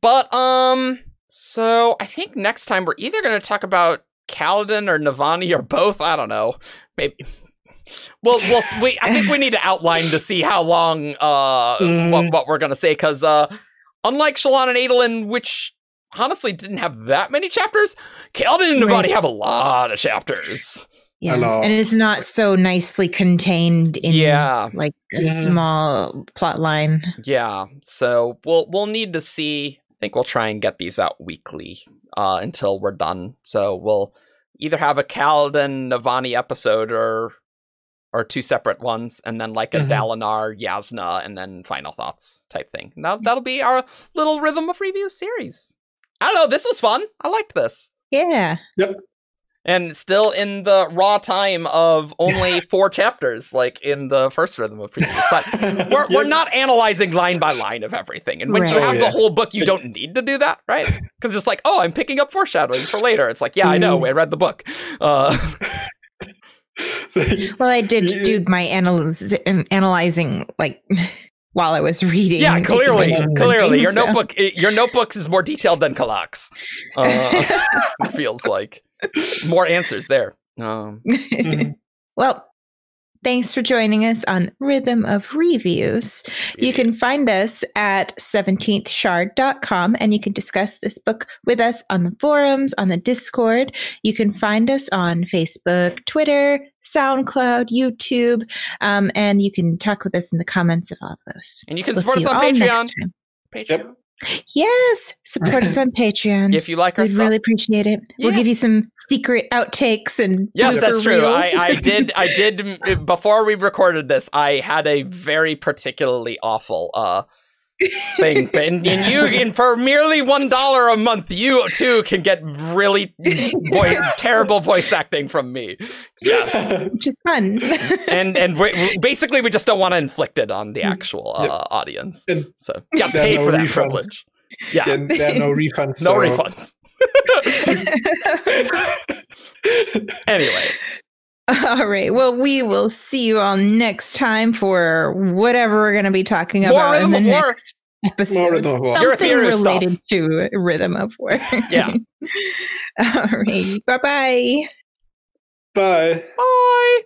But um, so I think next time we're either gonna talk about Kaladin or Navani or both. I don't know. Maybe. Well, we'll we. I think we need to outline to see how long uh Mhm. what, what we're gonna say because uh unlike Shallan and Adolin, which honestly didn't have that many chapters, Kaladin and Navani Right. have a lot of chapters. Yeah. Hello. And it's not so nicely contained in Yeah. like a Yeah. small plot line. Yeah, so we'll we'll need to see. I think we'll try and get these out weekly uh, until we're done. So we'll either have a Kaladin Navani episode or or two separate ones, and then like a Mhm. Dalinar Yasna, and then final thoughts type thing. Now that'll be our little rhythm of review series. I don't know. This was fun. I liked this. Yeah. And still in the raw time of only four chapters, like in the first rhythm of previous. But we're, we're not analyzing line by line of everything. And when you have Oh, the whole book, you don't need to do that, right? Because it's like, oh, I'm picking up foreshadowing for later. It's like, yeah, I know, I read the book. Uh, Well, I did Yeah. do my analysis, analyzing like while I was reading. yeah, and taking clearly, notes clearly, your so- notebook, your notebooks is more detailed than Kalak's. Uh, it feels like more answers there. Um, Mhm. well, thanks for joining us on Rhythm of Reviews. You can find us at 17thshard.com and you can discuss this book with us on the forums, on the Discord. You can find us on Facebook, Twitter, SoundCloud, YouTube, um, and you can talk with us in the comments of all of those. and you can We'll support us on all Patreon. next time. Patreon. Yes, support us on Patreon. If you like our We'd stuff. really appreciate it. We'll give you some secret outtakes and Yes, that's true. I, I did. I did. Before we recorded this, I had a very particularly awful uh thing, and, and you, and for merely one dollar a month, you too can get really voi- terrible voice acting from me. Yes, which is fun. and and we, we- basically, we just don't want to inflict it on the actual uh, Yep. audience. And So yeah, there pay no for that refunds. privilege. Yeah, Then there are no refunds. no so- refunds. Anyway. all right. Well, we will see you all next time for whatever we're going to be talking More about in the of War. next episode. More Rhythm of War. Your Something theory stuff. related to Rhythm of War. Yeah. all right. Bye bye. Bye. Bye.